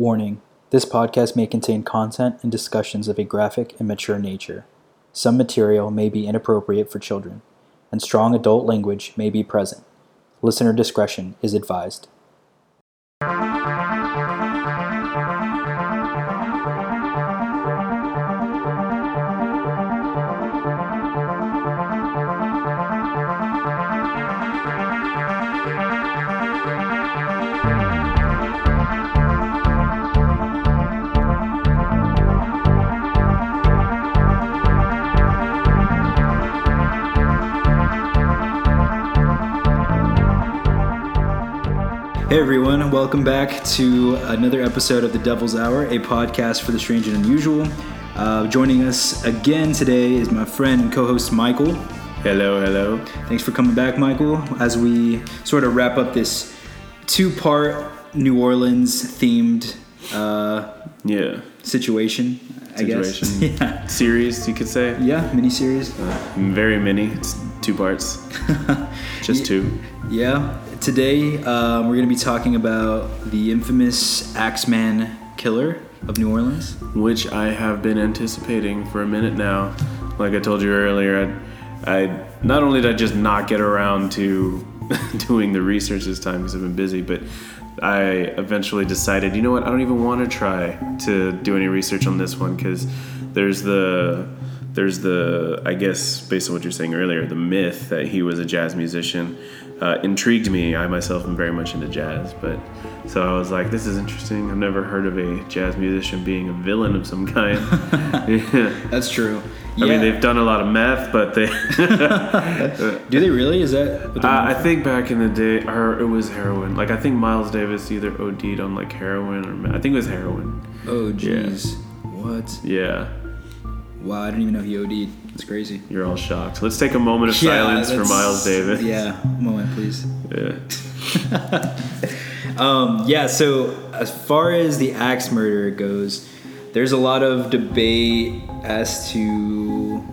Warning this podcast may contain content and discussions of a graphic and mature nature. Some material may be inappropriate for children, and strong adult language may be present. Listener discretion is advised. Everyone, welcome back to another episode of The Devil's Hour, a podcast for the strange and unusual. Uh, joining us again today is my friend and co host Michael. Hello, hello. Thanks for coming back, Michael, as we sort of wrap up this two part New Orleans themed uh, Yeah. situation, I guess. Yeah. Series, you could say. Yeah, miniseries. Very many. It's two parts. Just two. Yeah. Today um, we're going to be talking about the infamous Axeman killer of New Orleans. Which I have been anticipating for a minute now. Like I told you earlier, I, I not only did I just not get around to doing the research this time because I've been busy, but I eventually decided, you know what, I don't even want to try to do any research on this one because there's the there's the I guess based on what you're saying earlier, the myth that he was a jazz musician uh, intrigued me. I myself am very much into jazz, but so I was like, this is interesting. I've never heard of a jazz musician being a villain of some kind. yeah. That's true. I mean, they've done a lot of meth, but they. Do they really? Is that? Uh, I think back in the day, or it was heroin. Like I think Miles Davis either OD'd on like heroin or. I think it was heroin. Oh, jeez. What? Yeah, Wow, I didn't even know he OD'd. That's crazy. you're all shocked. Let's take a moment of silence for Miles Davis. Yeah, moment, please. Yeah. Um, yeah, so as far as the axe murder goes, there's a lot of debate as to.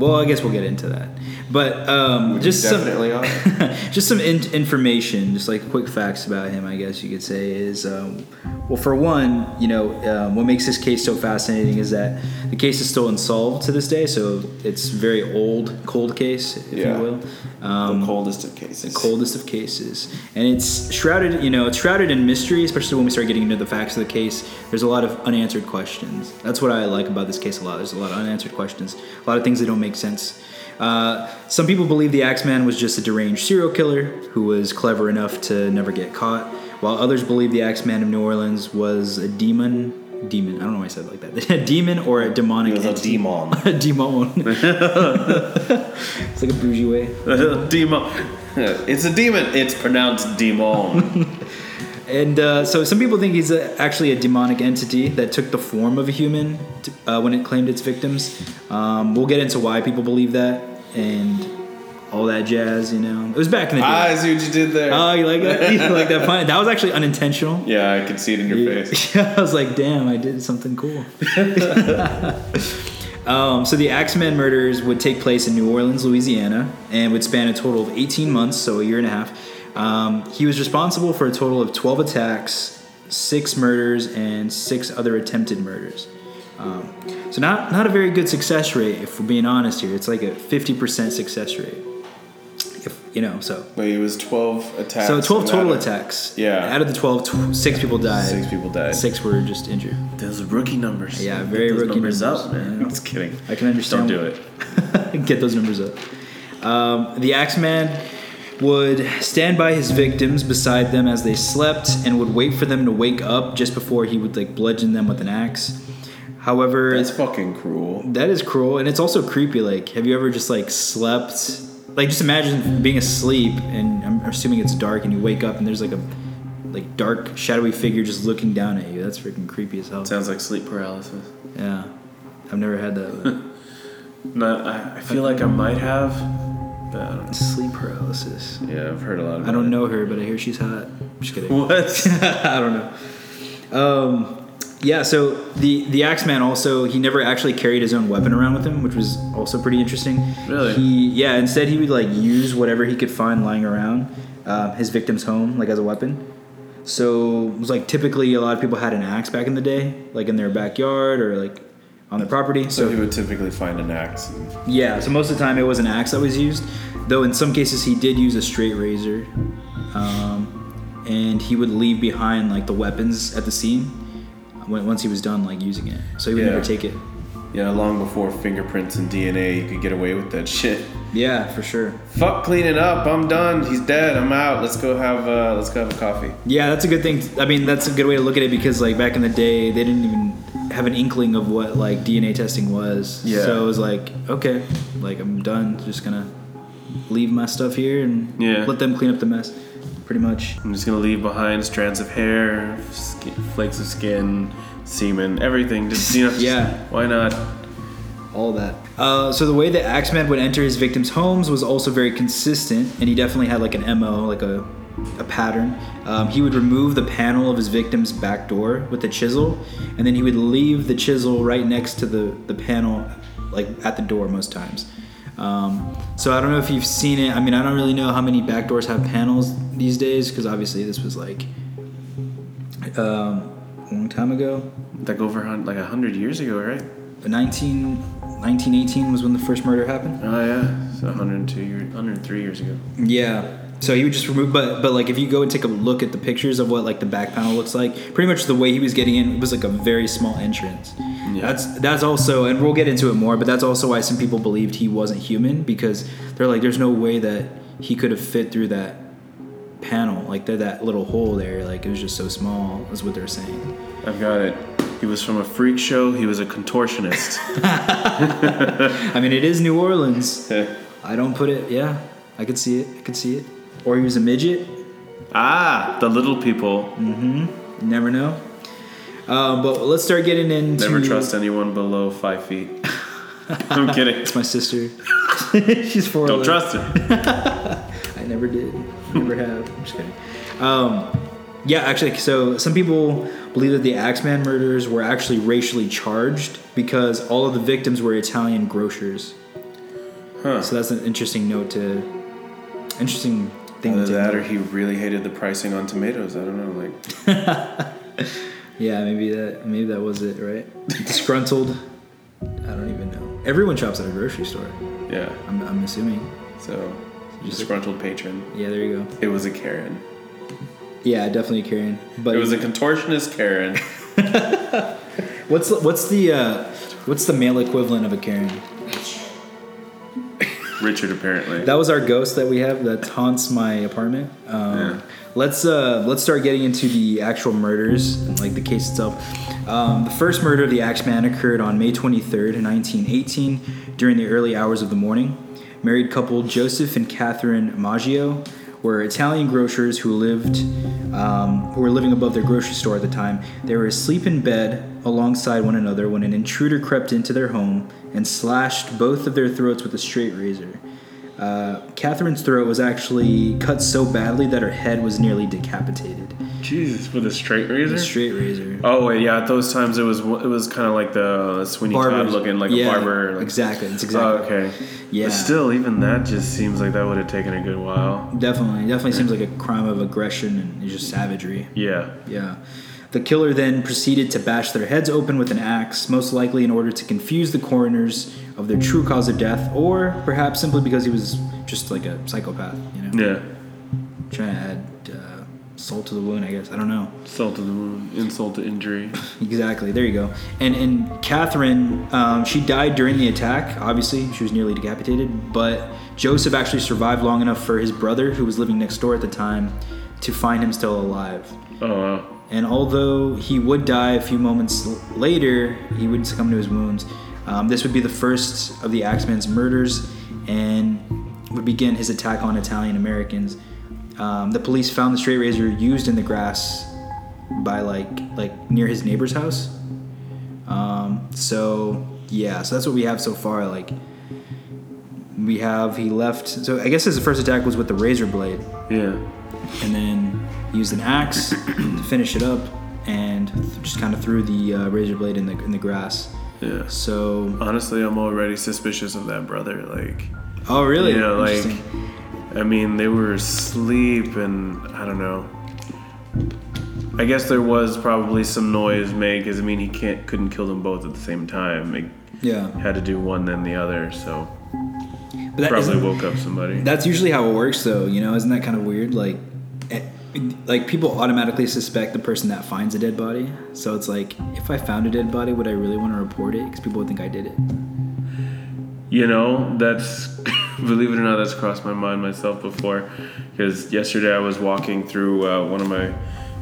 Well, I guess we'll get into that. But um, just some just some in- information, just like quick facts about him, I guess you could say is um, well, for one, you know, um, what makes this case so fascinating is that the case is still unsolved to this day, so it's very old, cold case, if Yeah. you will. Um, the coldest of cases. the coldest of cases. And it's shrouded you know it's shrouded in mystery especially when we start getting into the facts of the case. There's a lot of unanswered questions. That's what i like about this case a lot. There's a lot of unanswered questions. A lot of things that don't make sense uh, some people believe the axeman was just a deranged serial killer who was clever enough to never get caught while others believe the axeman of new orleans was a demon demon i don't know why i said it like that a demon or a demonic It was a demon. a demon it's like a bougie way demon. It's a demon. It's pronounced demon. And uh, so some people think he's a, actually a demonic entity that took the form of a human to, uh, when it claimed its victims. Um, we'll get into why people believe that and all that jazz. You know, it was back in the day. I see what you did there. oh, you like that? You like that pun? That was actually unintentional. yeah, I can see it in your face. Yeah, I was like, damn, I did something cool. um, so the Axeman murders would take place in New Orleans, Louisiana, and would span a total of 18 months, so a year and a half. Um, he was responsible for a total of 12 attacks, six murders, and six other attempted murders. Um, so not not a very good success rate, if we're being honest here. It's like a 50% success rate. If you know, so Wait, it was 12 attacks. so 12 total of- attacks. Yeah. Out of the 12, tw- six people died. Six people died. Six were just injured. Those rookie numbers. Yeah, very those rookie numbers, numbers, up, man. I'm just kidding. I can understand. Don't do it. Get those numbers up. Um, the Axeman would stand by his victims beside them as they slept and would wait for them to wake up just before he would like bludgeon them with an axe. However, That's fucking cruel. that is cruel and it's also creepy. Like, have you ever just like slept? Like, just imagine being asleep and I'm assuming it's dark and you wake up and there's like a like dark shadowy figure just looking down at you. That's freaking creepy as hell. Sounds like sleep paralysis. Yeah, I've never had that. No, I, I feel like I might have. But Sleep paralysis. yeah, I've heard a lot. I don't it. know her, but I hear she's hot. Just kidding. What? I don't know. Um, yeah, so the the Axeman also he never actually carried his own weapon around with him, which was also pretty interesting. Really? He yeah, instead he would like use whatever he could find lying around uh, his victim's home like as a weapon. So it was like typically a lot of people had an axe back in the day, like in their backyard or like on their property. So So he would typically find an axe. yeah, so most of the time it was an axe that was used, though in some cases he did use a straight razor, um, and he would leave behind like the weapons at the scene when, once he was done like using it. So he would Yeah. never take it. Yeah, long before fingerprints and DNA, you could get away with that shit. Yeah, for sure. Fuck cleaning up. I'm done. He's dead. I'm out. Let's go have uh, let's go have a coffee. Yeah, that's a good thing. I mean, that's a good way to look at it because like back in the day, they didn't even have an inkling of what like DNA testing was. Yeah. So it was like, okay, like I'm done. Just gonna leave my stuff here and Yeah. let them clean up the mess. Pretty much. I'm just gonna leave behind strands of hair, skin, flakes of skin, semen, everything. Just you know. just- Yeah. Why not? all that. Uh, so the way that Axeman would enter his victims' homes was also very consistent, and he definitely had like an mo, like a, a pattern. Um, he would remove the panel of his victim's back door with a chisel, and then he would leave the chisel right next to the the panel, like at the door most times. Um, so I don't know if you've seen it. I mean, I don't really know how many back doors have panels these days, because obviously this was like um, a long time ago. Like over like a hundred years ago, right? 19, 1918 was when the first murder happened. Oh yeah, so 102 years, 103 years ago. Yeah. So he would just remove, but but like if you go and take a look at the pictures of what like the back panel looks like, pretty much the way he was getting in it was like a very small entrance. Yeah. That's that's also, and we'll get into it more, but that's also why some people believed he wasn't human because they're like, there's no way that he could have fit through that panel, like that that little hole there, like it was just so small. Is what they're saying. I've got it. He was from a freak show. He was a contortionist. I mean, it is New Orleans. I don't put it. Yeah, I could see it. I could see it. Or he was a midget. ah, the little people. You never know. Uh, but let's start getting into. Never trust anyone below five feet. I'm kidding. It's my sister. She's four. Don't trust her. I never did. Never have. I'm just kidding. Um, yeah, actually, so some people believe that the Axeman murders were actually racially charged because all of the victims were Italian grocers. Huh. So that's an interesting note to. Interesting thing Either that, or he really hated the pricing on tomatoes. I don't know. Like, Yeah, maybe that. Maybe that was it, right? Disgruntled. I don't even know. Everyone shops at a grocery store. yeah. I'm, I'm assuming. So, disgruntled patron. Yeah, there you go. It was a Karen. Yeah, definitely a Karen. But It was a contortionist Karen. what's what's the uh, what's the male equivalent of a Karen? Richard, apparently. That was our ghost that we have that haunts my apartment. Um, Yeah. Let's uh, let's start getting into the actual murders and like the case itself. Um, the first murder of the Axeman occurred on May 23rd, 1918, during the early hours of the morning. Married couple Joseph and Catherine Maggio were Italian grocers who lived um, who were living above their grocery store at the time. They were asleep in bed alongside one another when an intruder crept into their home and slashed both of their throats with a straight razor. Uh, Catherine's throat was actually cut so badly that her head was nearly decapitated. Jesus, with a straight razor? A straight razor. Oh wait, yeah. At those times, it was it was kind of like the Sweeney Todd looking, like Yeah, a barber. Like, exactly. It's Oh, exactly. okay. Yeah. But still, even that just seems like that would have taken a good while. Definitely, definitely seems like a crime of aggression and just savagery. Yeah. Yeah. The killer then proceeded to bash their heads open with an axe, most likely in order to confuse the coroners of their true cause of death, or perhaps simply because he was just like a psychopath, you know? Yeah. Trying to add uh, salt to the wound, I guess. I don't know. Salt to the wound, insult to injury. Exactly. There you go. And and Catherine, um, she died during the attack. Obviously, she was nearly decapitated. But Joseph actually survived long enough for his brother, who was living next door at the time, to find him still alive. Oh wow. And although he would die a few moments later, he wouldn't succumb to his wounds. Um, this would be the first of the Axeman's murders and would begin his attack on Italian Americans. Um, the police found the straight razor used in the grass by like like near his neighbor's house. Um, so yeah, so that's what we have so far. Like we have he left. So I guess his first attack was with the razor blade Yeah. and then used an axe to finish it up and just kind of threw the uh, razor blade in the in the grass. Yeah. So, Honestly, I'm already suspicious of that brother. Like, oh really? you know, like, I mean, they were asleep, and I don't know. I guess there was probably some noise made because I mean he can't couldn't kill them both at the same time. He Yeah. had to do one then the other, so But that probably woke up somebody. That's usually how it works, though. You know, isn't that kind of weird? Like, like people automatically suspect the person that finds a dead body. So it's like, if I found a dead body, would I really want to report it? Because people would think I did it. You know, that's believe it or not, that's crossed my mind myself before. Because yesterday I was walking through uh, one of my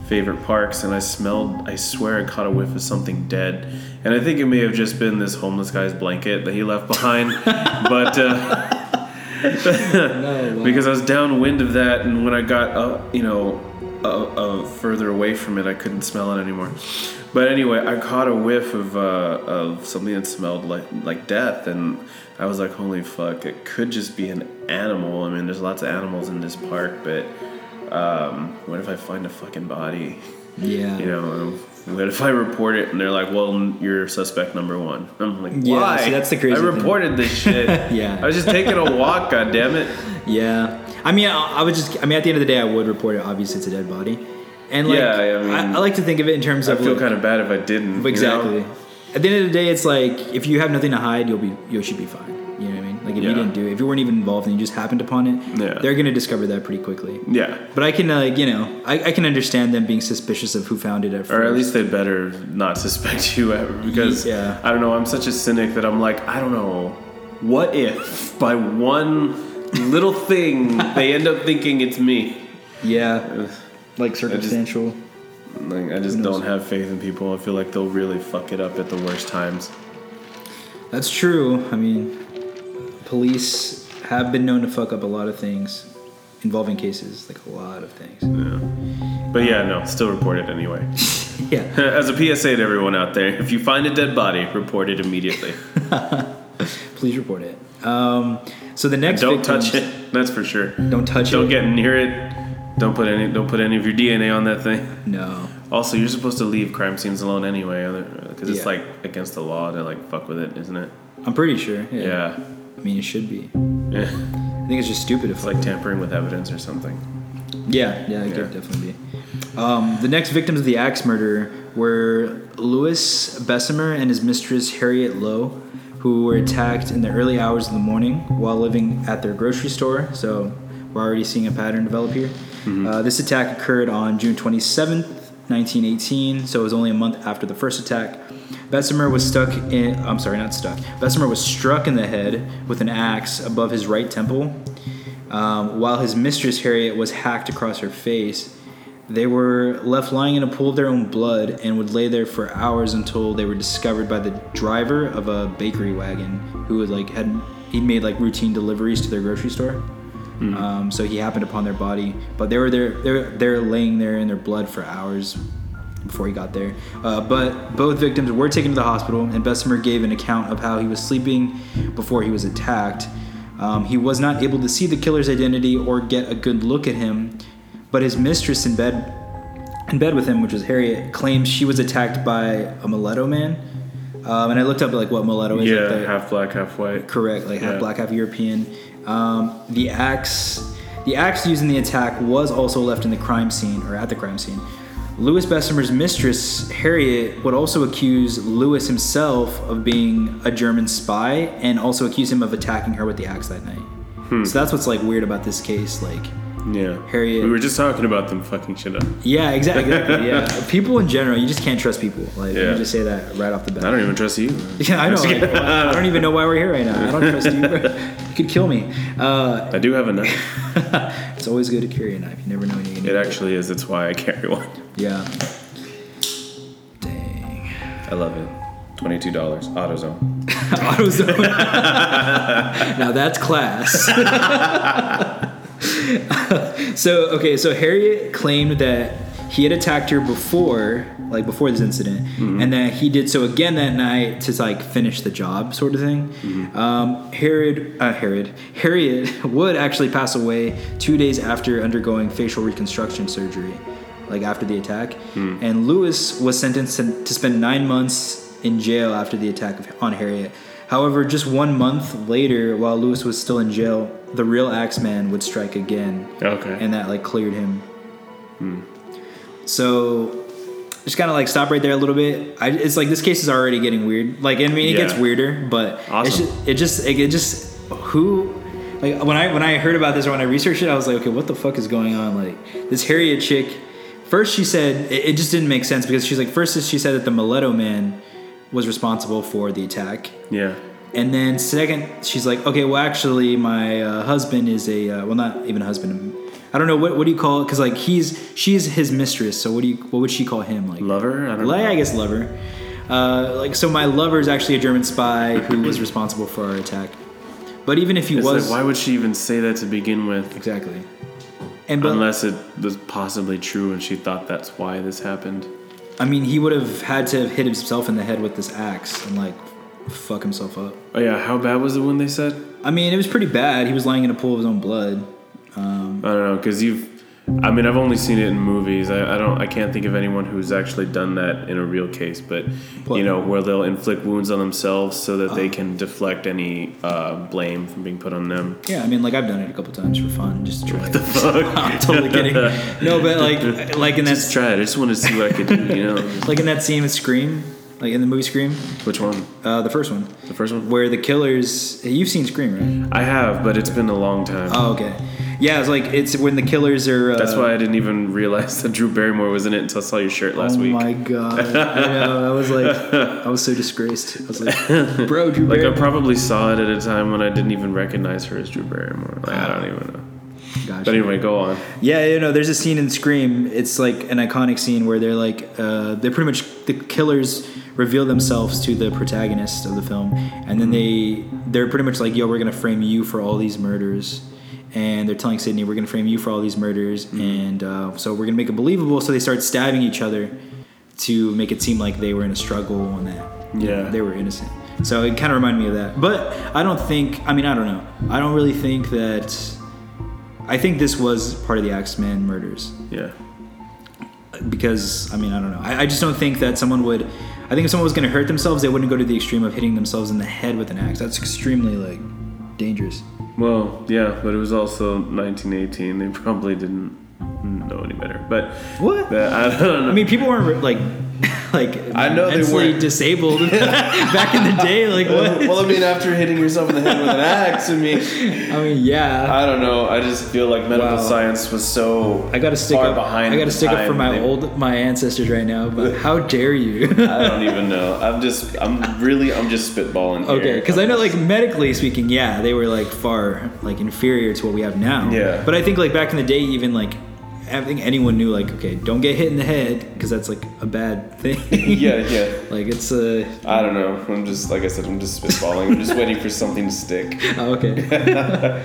favorite parks and I smelled. I swear I caught a whiff of something dead, and I think it may have just been this homeless guy's blanket that he left behind. but uh, No, because I was downwind of that, and when I got up, you know, uh, uh, further away from it, I couldn't smell it anymore. But anyway, I caught a whiff of uh, of something that smelled like like death, and I was like, "Holy fuck! It could just be an animal." I mean, there's lots of animals in this park, but um, what if I find a fucking body? yeah. You know, what if I report it and they're like, "Well, you're suspect number one." I'm like, Yeah, "Why?" see, that's the crazy I thing. reported this shit. Yeah. I was just taking a walk. God damn it. Yeah. I mean, I, I would just. I mean, at the end of the day, I would report it. Obviously, it's a dead body. And like, Yeah, I mean- I, I like to think of it in terms of I feel like- kind of bad if I didn't. you exactly. know? At the end of the day, it's like if you have nothing to hide, you'll be you should be fine. Like if you didn't do it, if you weren't even involved and you just happened upon it, Yeah. they're gonna discover that pretty quickly. Yeah. But I can, like, you know, I, I can understand them being suspicious of who found it at first. Or at least they'd better not suspect you ever because Yeah. I don't know. I'm such a cynic that I'm like, I don't know. What if by one little thing they end up thinking it's me? yeah, like circumstantial. Like I just don't have faith in people. I feel like they'll really fuck it up at the worst times. That's true. I mean, police have been known to fuck up a lot of things involving cases, like a lot of things. Yeah. But yeah, no, still report it anyway. Yeah. As a PSA to everyone out there, if you find a dead body, report it immediately. Please report it. Um, so the next Don't victims- touch it. That's for sure. Don't touch it. Don't get near it. Don't put any. Don't put any of your DNA on that thing. no. Also, you're supposed to leave crime scenes alone anyway, because it's Yeah. like against the law to like fuck with it, isn't it? I'm pretty sure. Yeah. Yeah. I mean, it should be. Yeah. I think it's just stupid if It's like tampering with evidence or something. Yeah, yeah, it Yeah. could definitely be. Um, the next victims of the axe murder were Louis Besumer and his mistress Harriet Lowe, who were attacked in the early hours of the morning while living at their grocery store. So we're already seeing a pattern develop here. Uh, this attack occurred on June 27th, 1918, so it was only a month after the first attack. Besumer was stuck in, I'm sorry, not stuck. Besumer was struck in the head with an axe above his right temple um, while his mistress Harriet was hacked across her face. They were left lying in a pool of their own blood and would lay there for hours until they were discovered by the driver of a bakery wagon who had like had he made like routine deliveries to their grocery store. Um, so he happened upon their body, but they were there. They're they're laying there in their blood for hours before he got there. Uh, but both victims were taken to the hospital, and Besumer gave an account of how he was sleeping before he was attacked. Um, he was not able to see the killer's identity or get a good look at him, but his mistress in bed, in bed with him, which was Harriet, claims she was attacked by a mulatto man. Um, and I looked up like what mulatto is. Yeah, like half black, half white. correct, like half Yeah. black, half European. Um, the axe, the axe used in the attack was also left in the crime scene or at the crime scene. Louis Besumer's mistress Harriet would also accuse Louis himself of being a German spy and also accuse him of attacking her with the axe that night. Hmm. So that's what's like weird about this case. Like, Yeah. Harriet- We were just talking about them fucking shit up. yeah, exactly. exactly yeah, people in general, you just can't trust people. Like, Yeah. me just say that right off the bat. I don't even trust you. Yeah, I know. like, I don't even know why we're here right now. I don't trust you. you could kill me. Uh, I do have a knife. it's always good to carry a knife. You never know when you're gonna. It actually is. It's why I carry one. Yeah. Dang. I love it. Twenty-two dollars. AutoZone. AutoZone. now that's class. so okay, so Harriet claimed that he had attacked her before, like before this incident, and that he did so again that night to like finish the job, sort of thing. Um, Herod, uh, Herod, Harriet would actually pass away two days after undergoing facial reconstruction surgery, like after the attack. And Lewis was sentenced to, to spend nine months in jail after the attack on Harriet. However, just one month later, while Lewis was still in jail, the real Axeman would strike again Okay. and that like cleared him. Hmm. So just kind of like stop right there a little bit. I, it's like this case is already getting weird. Like I mean, it gets weirder, but it's Awesome. just, it just it, it just who like when I when I heard about this or when I researched it, I was like, okay, what the fuck is going on? Like this Harriet chick. First, she said it, it just didn't make sense because she's like, first she said that the Mileto man was responsible for the attack. Yeah. And then second, she's like, okay, well, actually, my uh, husband is a uh, well, not even a husband. I don't know what what do you call it? Because like he's she's his mistress. So what do you what would she call him? Like Lover? I don't like, know. I guess lover. Uh, like so, my lover is actually a German spy who was responsible for our attack. But even if he It's was like, why would she even say that to begin with? exactly, and but Unless it was possibly true and she thought that's why this happened. I mean, he would have had to have hit himself in the head with this axe and like fuck himself up. Oh yeah, how bad was it when they said? I mean, it was pretty bad. He was lying in a pool of his own blood. Um, I don't know, because you've. I mean, I've only seen it in movies. I, I don't. I can't think of anyone who's actually done that in a real case. But you know, where they'll inflict wounds on themselves so that Uh. they can deflect any uh, blame from being put on them. Yeah, I mean, like I've done it a couple times for fun, just to try. What the fuck? I'm totally kidding. No, but like, like in that. Just try it. I just want to see what I could do. You know, like in that scene with Scream, like in the movie Scream, which one? uh, the first one, The first one? where the killers. You've seen Scream, right? I have, but it's been a long time. Oh, okay. Yeah, it's like it's when the killers are. Uh, That's why I didn't even realize that Drew Barrymore was in it until I saw your shirt last oh week. Oh my god! I know. I was like, I was so disgraced. I was like, bro, Drew Like I probably saw it at a time when I didn't even recognize her as Drew Barrymore. Like I don't even know. Gotcha. But anyway, go on. Yeah, you know, there's a scene in Scream. It's like an iconic scene where they're like, uh, they're pretty much the killers reveal themselves to the protagonist of the film, and then they they're pretty much like, yo, we're gonna frame you for all these murders, and they're telling Sydney, we're gonna frame you for all these murders, and uh, so we're gonna make it believable. So they start stabbing each other to make it seem like they were in a struggle and that Yeah. they were innocent. So it kind of reminded me of that. But I don't think. I mean, I don't know. I don't really think that. I think this was part of the Axeman murders Yeah. because I mean I don't know. I, I just don't think that someone would. I think if someone was going to hurt themselves, they wouldn't go to the extreme of hitting themselves in the head with an axe. That's extremely like dangerous. Well, yeah, but it was also 1918. They probably didn't know any better. But What? but I don't know. I mean, people weren't like like I know they weren't. disabled back in the day. Like what? well, I mean, after hitting yourself in the head with an axe, I mean, I mean, yeah. I don't know. I just feel like medical Wow. science was so. I got to stick up. behind I got to stick up for my They- old my ancestors right now. But how dare you? I don't even know. I'm just. I'm really. I'm just spitballing here. Okay, because I know, like medically speaking, yeah, they were like far like inferior to what we have now. Yeah. But I think like back in the day, even like I think anyone knew like okay, don't get hit in the head because that's like a bad thing. Yeah, yeah. like it's uh, I don't know. I'm just like I said. I'm just spitballing. I'm just waiting for something to stick. oh, okay.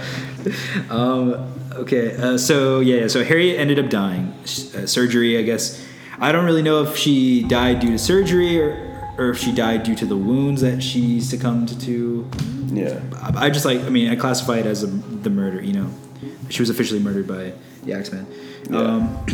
um, okay. Uh, so yeah, so Harriet ended up dying. Uh, surgery, I guess. I don't really know if she died due to surgery or or if she died due to the wounds that she succumbed to. Yeah. I I just like. I mean, I classify it as a, the murder. You know, she was officially murdered by the Axeman. Yeah. Um,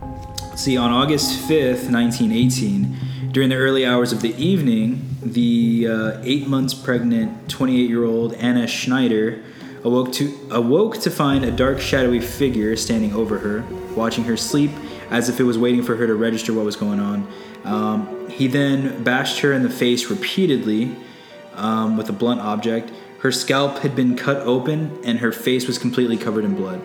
see, on August fifth, nineteen eighteen, during the early hours of the evening, the uh, eight months pregnant twenty-eight-year-old Anna Schneider awoke to awoke to find a dark, shadowy figure standing over her, watching her sleep as if it was waiting for her to register what was going on. Um, he then bashed her in the face repeatedly um, with a blunt object. Her scalp had been cut open and her face was completely covered in blood.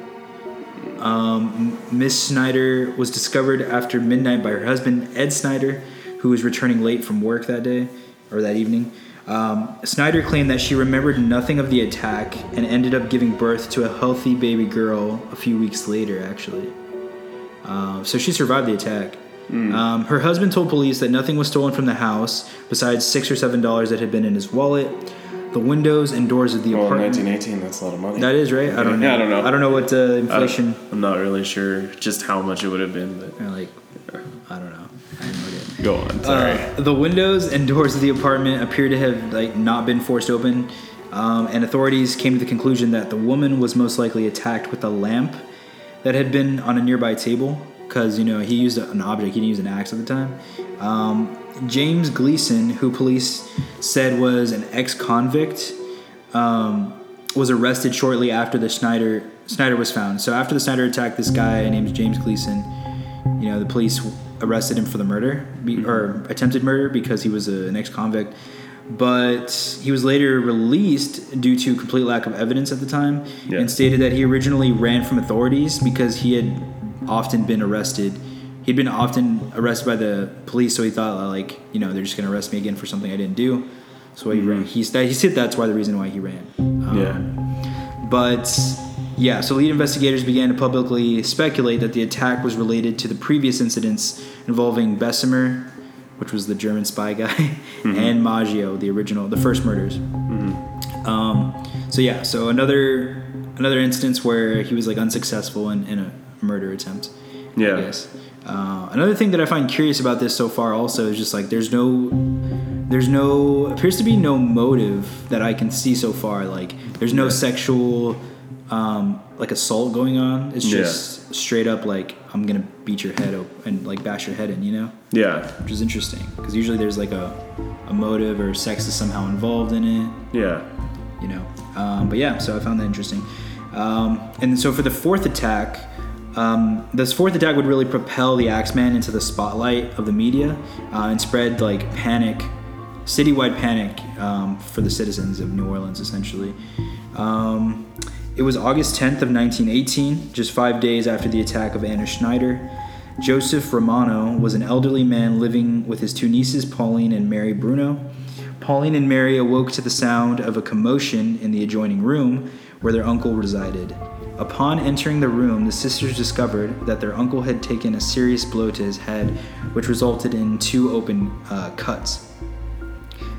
Um, Miss Schneider was discovered after midnight by her husband, Ed Schneider, who was returning late from work that day or that evening. Um, Schneider claimed that she remembered nothing of the attack and ended up giving birth to a healthy baby girl a few weeks later, actually. Uh, so she survived the attack. Um, her husband told police that nothing was stolen from the house besides six or seven dollars that had been in his wallet. The windows and doors of the Well, apartment. 1918. That's a lot of money. That is right. I don't know. Yeah, I don't know. I don't know what uh, inflation. I'm not really sure just how much it would have been, but like, I don't know. I have no idea. go on. Sorry. Uh, the windows and doors of the apartment appear to have like not been forced open, um, and authorities came to the conclusion that the woman was most likely attacked with a lamp that had been on a nearby table. Because you know he used an object, he didn't use an axe at the time. Um, James Gleason, who police said was an ex-convict, um, was arrested shortly after the Schneider Schneider was found. So after the Schneider attack, this guy named James Gleason, you know, the police arrested him for the murder or attempted murder because he was a, an ex-convict. But he was later released due to complete lack of evidence at the time, Yeah. and stated that he originally ran from authorities because he had often been arrested. He'd been often arrested by the police, so he thought like, you know, they're just gonna arrest me again for something I didn't do. So he ran. He said he said that's why the reason why he ran. Um, yeah. but yeah, so lead investigators began to publicly speculate that the attack was related to the previous incidents involving Besumer, which was the German spy guy, and Maggio, the original, the first murders. Um, so yeah, so another another instance where he was like unsuccessful in, in a murder attempt. Yeah. I guess. Uh, another thing that I find curious about this so far also is just like there's no there's no appears to be no motive that I can see so far. Like there's no Yeah. sexual um, like assault going on. It's Yeah. just straight up like I'm gonna beat your head op- and like bash your head in, you know, Yeah. which is interesting because usually there's like a a motive or sex is somehow involved in it Yeah. you know. Um, but yeah, so I found that interesting. Um, and so for the fourth attack, um, this fourth attack would really propel the Axeman into the spotlight of the media uh, and spread like panic, citywide panic um, for the citizens of New Orleans, essentially. Um, it was August 10th of 1918, just five days after the attack of Anna Schneider. Joseph Romano was an elderly man living with his two nieces, Pauline and Mary Bruno. Pauline and Mary awoke to the sound of a commotion in the adjoining room where their uncle resided. Upon entering the room, the sisters discovered that their uncle had taken a serious blow to his head, which resulted in two open uh, cuts.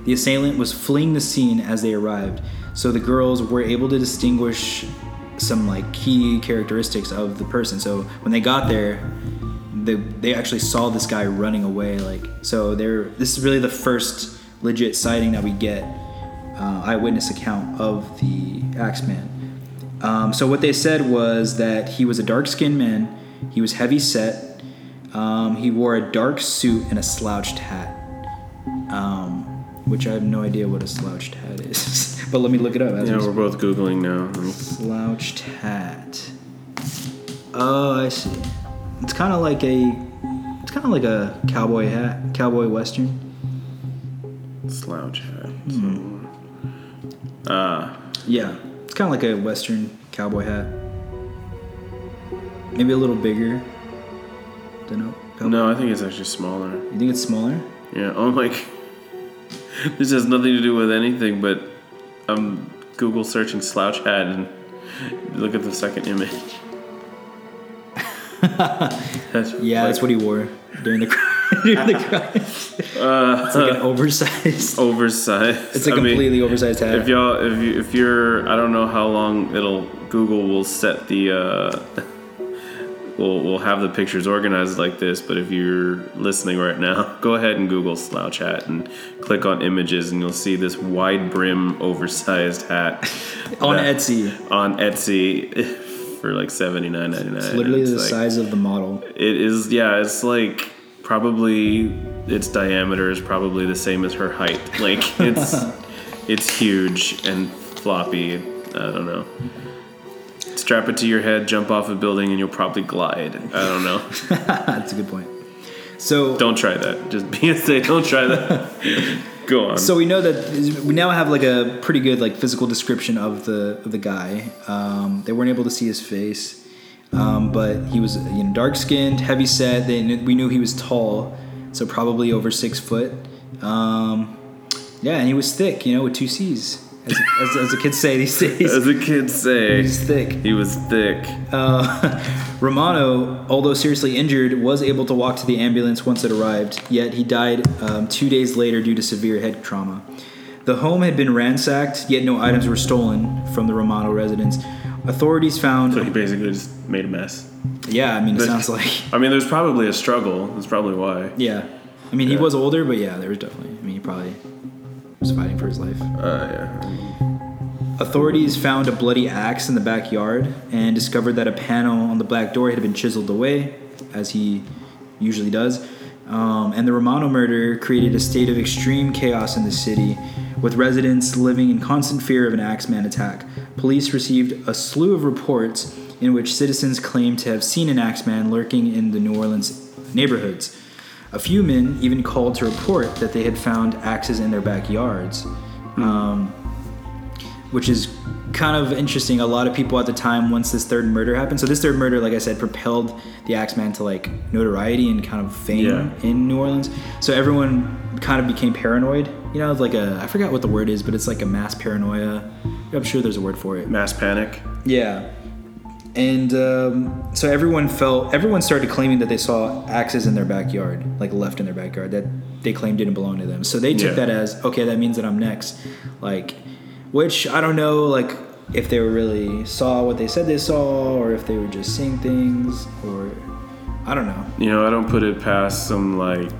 The assailant was fleeing the scene as they arrived, so the girls were able to distinguish some like key characteristics of the person. So when they got there, they, they actually saw this guy running away. Like so, they're this is really the first legit sighting that we get uh, eyewitness account of the Axeman. Um, so what they said was that he was a dark-skinned man. He was heavy set. Um, he wore a dark suit and a slouched hat. Um, which I have no idea what a slouched hat is. but let me look it up. Yeah, we we're both googling now. Slouched hat. Oh, I see. It's kind of like a, it's kind of like a cowboy hat, cowboy western. Slouch hat. Hmm. So, uh, Yeah, kind of like a western cowboy hat. Maybe a little bigger. Don't know. Cowboy- no, I think it's actually smaller. You think it's smaller? Yeah. Oh my. This has nothing to do with anything, but I'm Google searching slouch hat and look at the second image. that's Yeah, that's what he wore during the during the crime. Uh, It's like an oversized. oversized. It's a I mean, completely oversized hat. If y'all, if you, if you're, I don't know how long it'll. Google will set the. Uh, we'll we'll have the pictures organized like this. But if you're listening right now, go ahead and Google slouch hat and click on images, and you'll see this wide brim, oversized hat on Etsy, On Etsy. For like seventy nine ninety nine. it's literally the size of the model. It is, yeah. It's like probably its diameter is probably the same as her height. Like it's it's huge and floppy. I don't know. Strap it to your head, jump off a building, and you'll probably glide. I don't know. That's a good point. So Don't try that. Just be say, don't try that. Go on. So we know that we now have like a pretty good like physical description of the of the guy. Um, they weren't able to see his face, um, but he was you know dark skinned, heavy set. They we knew he was tall, so probably over six foot. Um, yeah, and he was thick, you know, with two C's, as, as, as the kids say these days. As the kids say, He's thick. he was thick. Uh, Romano, although seriously injured, was able to walk to the ambulance once it arrived, yet he died um, two days later due to severe head trauma. The home had been ransacked, yet no items were stolen from the Romano residence. Authorities found. So he basically just made a mess. yeah, I mean, it sounds like. I mean, there's probably a struggle. That's probably why. Yeah. I mean, he was older, but yeah, there was definitely. I mean, he probably was fighting for his life. Uh, yeah. Authorities found a bloody axe in the backyard and discovered that a panel on the black door had been chiseled away, as he usually does. Um, and the Romano murder created a state of extreme chaos in the city, with residents living in constant fear of an axeman attack. Police received a slew of reports in which citizens claimed to have seen an axeman lurking in the New Orleans neighborhoods. A few men even called to report that they had found axes in their backyards, um, which is kind of interesting. A lot of people at the time, once this third murder happened, so this third murder, like I said, propelled the Axeman to like notoriety and kind of fame Yeah. in New Orleans. So everyone kind of became paranoid. You know, like a I forgot what the word is, but it's like a mass paranoia. I'm sure there's a word for it. Mass panic. Yeah. And um, so everyone felt, everyone started claiming that they saw axes in their backyard, like left in their backyard, that they claimed didn't belong to them. So they took Yeah. that as, okay, that means that I'm next. Like, which I don't know, like, if they really saw what they said they saw, or if they were just seeing things, or I don't know. You know, I don't put it past some like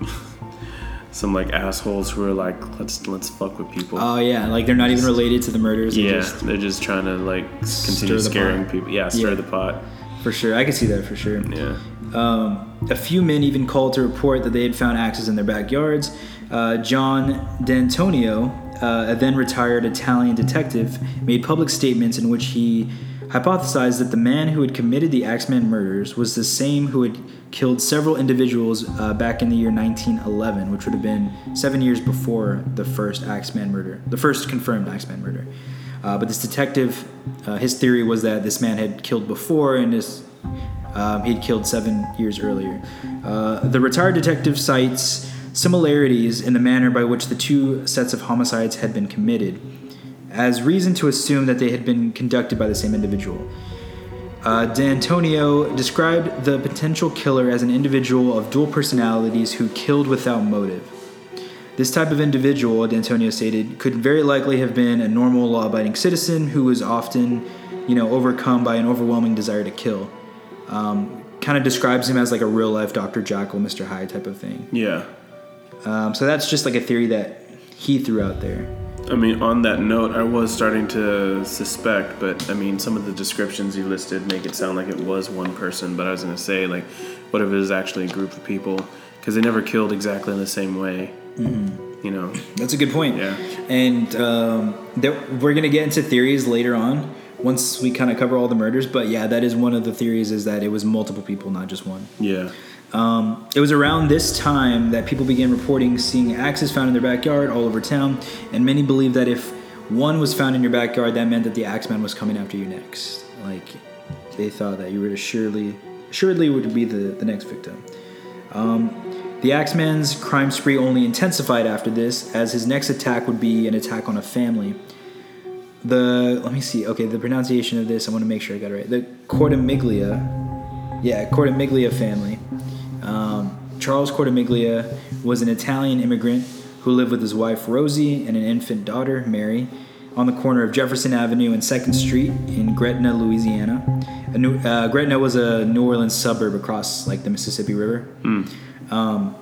some like assholes who are like, let's let's fuck with people. Oh, yeah, like they're not even related to the murders. yeah, just- they're just trying to like continue scaring pot. people. Yeah, stir Yeah. the pot. for sure. I could see that for sure. Yeah. Um, a few men even called to report that they had found axes in their backyards. Uh, John D'Antonio, uh, a then retired Italian detective, made public statements in which he hypothesized that the man who had committed the Axeman murders was the same who had killed several individuals uh, back in the year 1911, which would have been seven years before the first Axeman murder, the first confirmed Axeman murder. Uh, but this detective, uh, his theory was that this man had killed before, and this um, he'd killed seven years earlier. Uh, the retired detective cites similarities in the manner by which the two sets of homicides had been committed as reason to assume that they had been conducted by the same individual. Uh, D'Antonio described the potential killer as an individual of dual personalities who killed without motive. This type of individual, D'Antonio stated, could very likely have been a normal law-abiding citizen who was often, you know, overcome by an overwhelming desire to kill. Um, kind of describes him as like a real-life Dr. Jekyll, Mr. Hyde type of thing. Yeah. Um, so that's just like a theory that he threw out there. I mean, on that note, I was starting to suspect, but I mean, some of the descriptions you listed make it sound like it was one person. But I was going to say, like, what if it was actually a group of people? Because they never killed exactly in the same way. You know? That's a good point. Yeah. And um, there, we're gonna get into theories later on once we kind of cover all the murders. But yeah, that is one of the theories is that it was multiple people, not just one. Yeah. Um, it was around this time that people began reporting seeing axes found in their backyard all over town, and many believed that if one was found in your backyard, that meant that the axeman was coming after you next. Like they thought that you would assuredly, assuredly would be the, the next victim. Um, the Axeman's crime spree only intensified after this, as his next attack would be an attack on a family. The let me see. Okay, the pronunciation of this I want to make sure I got it right. The Cortimiglia, yeah, Cortimiglia family. Um, Charles Cortimiglia was an Italian immigrant who lived with his wife Rosie and an infant daughter Mary on the corner of Jefferson Avenue and Second Street in Gretna, Louisiana. A new, uh, Gretna was a New Orleans suburb across like the Mississippi River. Um,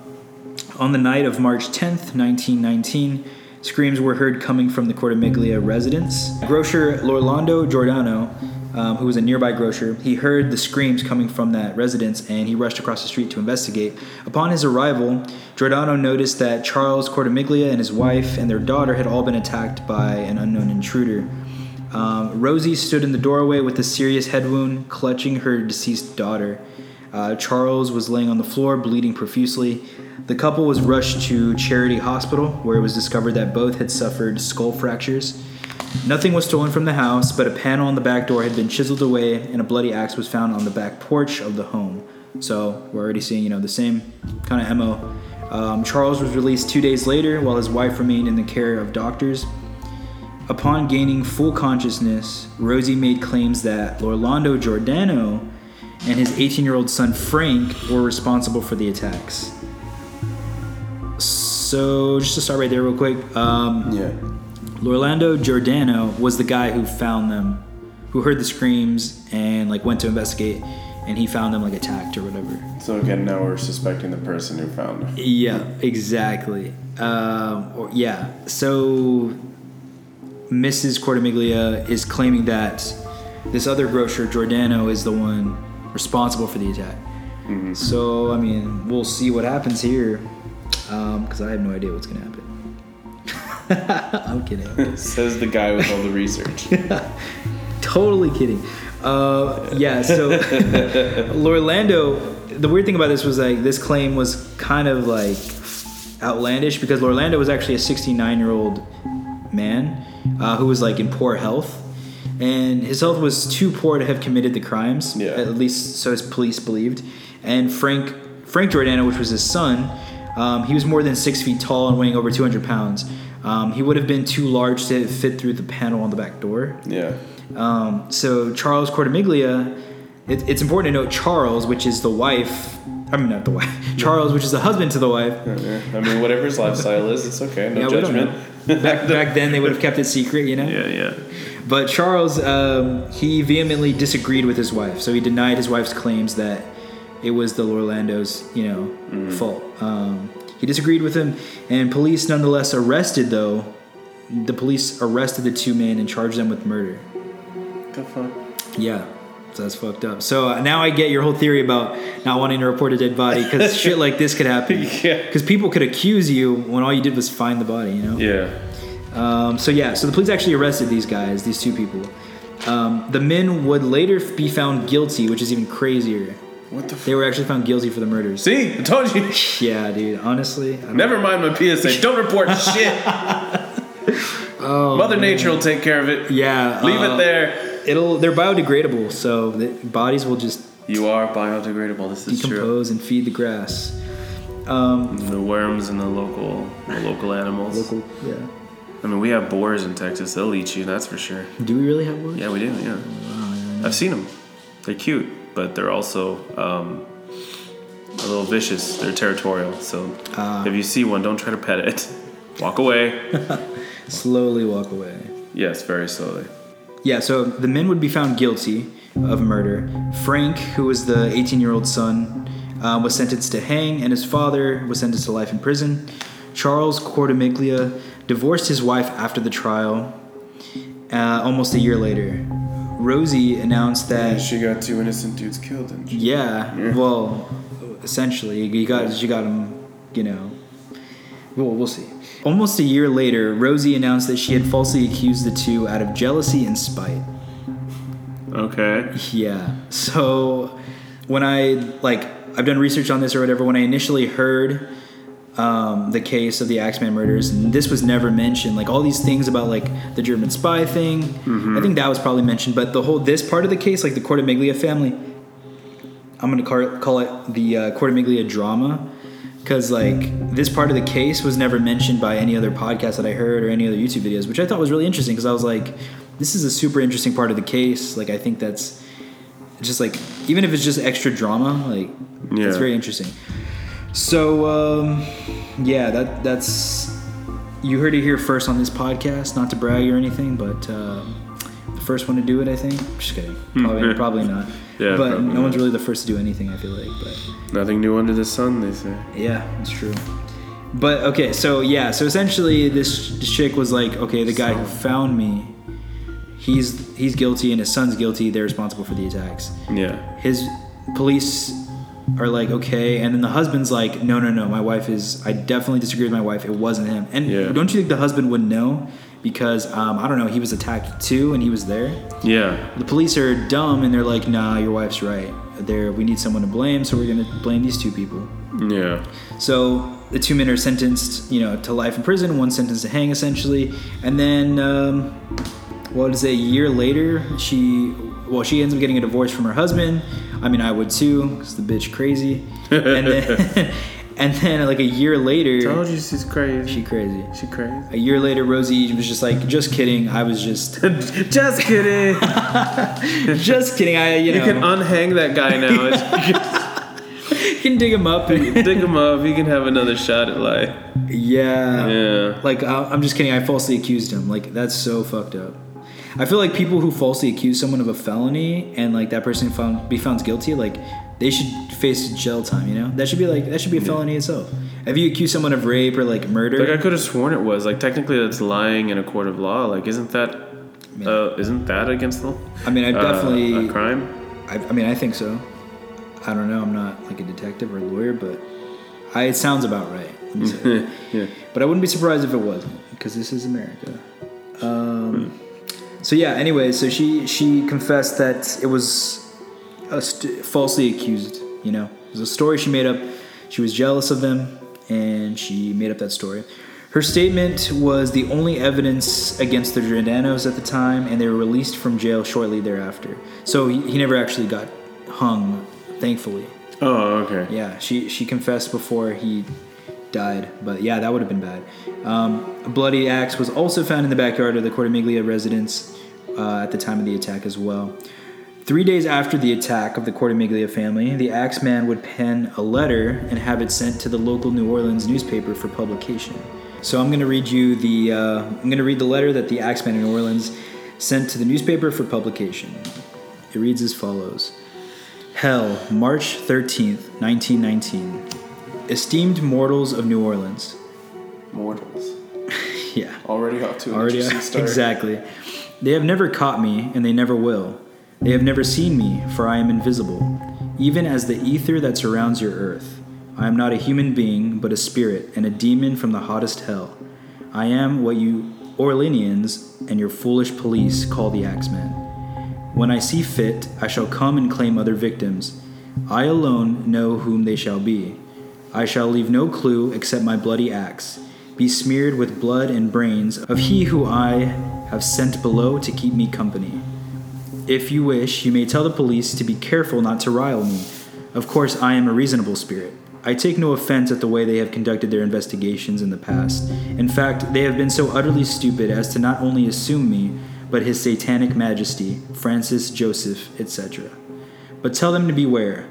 on the night of March 10th, 1919, screams were heard coming from the Cortimiglia residence. Grocer Lorlando Giordano, um, who was a nearby grocer, he heard the screams coming from that residence and he rushed across the street to investigate. Upon his arrival, Giordano noticed that Charles Cortimiglia and his wife and their daughter had all been attacked by an unknown intruder. Um, Rosie stood in the doorway with a serious head wound, clutching her deceased daughter. Uh, Charles was laying on the floor, bleeding profusely. The couple was rushed to Charity Hospital, where it was discovered that both had suffered skull fractures. Nothing was stolen from the house, but a panel on the back door had been chiseled away, and a bloody axe was found on the back porch of the home. So we're already seeing, you know, the same kind of mo. Um, Charles was released two days later, while his wife remained in the care of doctors. Upon gaining full consciousness, Rosie made claims that Lorlando Giordano and his 18 year old son Frank were responsible for the attacks. So, just to start right there, real quick, um, Yeah. Lorlando Giordano was the guy who found them, who heard the screams and like went to investigate, and he found them like attacked or whatever. So again, now we're suspecting the person who found them. Yeah, exactly. Um, or, yeah, so Mrs. Cortimiglia is claiming that this other grocer, Giordano, is the one responsible for the attack. So, I mean, we'll see what happens here because I have no idea what's going to happen. I'm kidding. Says the guy with all the research. totally kidding. Uh, yeah, so Lorlando, the weird thing about this was like this claim was kind of like outlandish because Orlando was actually a 69 year old man uh, who was like in poor health, and his health was too poor to have committed the crimes. Yeah. At least so his police believed. And Frank Frank Giordano, which was his son, um, he was more than six feet tall and weighing over 200 pounds. Um, he would have been too large to fit through the panel on the back door. Yeah. Um, so Charles Cortimiglia, it, it's important to note Charles, which is the wife. I mean, not the wife. Charles, which is the husband to the wife. I mean, whatever his lifestyle is, it's okay. No Yeah, judgment. Back, back then, they would have kept it secret, you know. Yeah, yeah. But Charles, um, he vehemently disagreed with his wife, so he denied his wife's claims that it was the Orlando's, you know, fault. Um, he disagreed with him, and police nonetheless arrested. Though the police arrested the two men and charged them with murder. The fuck? Yeah, so that's fucked up. So uh, now I get your whole theory about not wanting to report a dead body because shit like this could happen. Yeah. Because people could accuse you when all you did was find the body, you know. Yeah. Um, so yeah, so the police actually arrested these guys, these two people. Um, the men would later be found guilty, which is even crazier. What the? F- They were actually found guilty for the murders. See, I told you. Yeah, dude. Honestly, I don't- Never mind my PSA. Don't report shit. Mother Nature will take care of it. yeah, Leave uh, it there. It'll. They're biodegradable, so the bodies will just You are biodegradable. This is true. decompose and feed the grass. Um, The worms and the local, the local animals. local. Yeah. I mean, we have boars in Texas. They'll eat you. That's for sure. Do we really have one? Yeah, we do. Yeah. I've seen them. They're cute, but they're also um, a little vicious. They're territorial. So Ah. if you see one, don't try to pet it. Walk away. Slowly walk away. yes, very slowly. Yeah, so the men would be found guilty of murder. Frank, who was the 18 year old son, um, was sentenced to hang, and his father was sentenced to life in prison. Charles Cortimiglia divorced his wife after the trial uh, almost a year later. Rosie announced that, She got two innocent dudes killed, and yeah, well, essentially, you got, you got them. you know. Well, we'll see. Almost a year later, Rosie announced that she had falsely accused the two out of jealousy and spite. okay. Yeah. So when I like I've done research on this or whatever, when I initially heard um, the case of the Axeman murders, and this was never mentioned. Like all these things about like the German spy thing, I think that was probably mentioned. But the whole this part of the case, like the Cortimiglia family, I'm gonna call, call it the uh, drama, because like this part of the case was never mentioned by any other podcast that I heard or any other YouTube videos, which I thought was really interesting because I was like, this is a super interesting part of the case. Like I think that's just like even if it's just extra drama, like Yeah. it's very interesting. So um, yeah, that that's you heard it here first on this podcast. Not to brag or anything, but um, the first one to do it, I think. Just kidding. Probably, probably not. Hmm. Yeah, but no one's really the first to do anything. I feel like, but. Nothing new under the sun, they say. Yeah, it's true. But okay, so yeah, so essentially this, chick was like, okay, the guy who found me, he's he's guilty and his son's guilty. They're responsible for the attacks. Yeah. His police are like, okay, and then the husband's like, no, no, no, my wife is. I definitely disagree with my wife. It wasn't him. And Yeah. don't you think the husband would know? Because um, I don't know, he was attacked too, and he was there. Yeah. The police are dumb, and they're like, nah, your wife's right. There, we need someone to blame, so we're gonna blame these two people. Yeah. So the two men are sentenced, you know, to life in prison. One sentenced to hang, essentially, and then um, what is it? A year later, she well, she ends up getting a divorce from her husband. I mean, I would too, because the bitch crazy. And then, and then like a year later, Told you she's crazy. she crazy. she crazy. A year later, Rosie was just like, just kidding. I was just, Just kidding. just kidding. I, you You know, can unhang that guy now. It's- can dig him up. And, Dig him up. He can have another shot at life. yeah. Yeah. Like I- I'm just kidding. I falsely accused him. Like that's so fucked up. I feel like people who falsely accuse someone of a felony and like that person found be found guilty, like they should face jail time. You know, that should be like that should be a felony itself. If you accuse someone of rape or like murder, Like I could have sworn it was. Like technically, that's lying in a court of law. Like, isn't that? Uh, isn't that against the? I mean, I uh, definitely, a crime. I, I mean, I think so. I don't know. I'm not like a detective or a lawyer, but I, it sounds about right. Let me say. Yeah. But I wouldn't be surprised if it wasn't, because this is America. Um, so yeah. Anyway, so she she confessed that it was a st- falsely accused. You know, it was a story she made up. She was jealous of them, and she made up that story. Her statement was the only evidence against the Giordano's at the time, and they were released from jail shortly thereafter. So he, he never actually got hung, thankfully. Oh, okay. Yeah, she she confessed before he died, but yeah, that would have been bad. Um, a bloody axe was also found in the backyard of the Cortimiglia residence uh, at the time of the attack as well. Three days after the attack of the Cortimiglia family, the Axeman would pen a letter and have it sent to the local New Orleans newspaper for publication. So I'm going to read you the uh, I'm going to read the letter that the Axeman in New Orleans sent to the newspaper for publication. It reads as follows. Hell, March 13th, 1919. Esteemed mortals of New Orleans. Mortals. Yeah. Already off to an Already, interesting start. exactly. They have never caught me, and they never will. They have never seen me, for I am invisible, even as the ether that surrounds your earth. I am not a human being, but a spirit and a demon from the hottest hell. I am what you Orleanians and your foolish police call the Axeman. When I see fit, I shall come and claim other victims. I alone know whom they shall be. I shall leave no clue except my bloody axe, be smeared with blood and brains of he who I have sent below to keep me company. If you wish, you may tell the police to be careful not to rile me. Of course, I am a reasonable spirit. I take no offense at the way they have conducted their investigations in the past. In fact, they have been so utterly stupid as to not only assume me, but his satanic majesty, Francis Joseph, etc. But tell them to beware.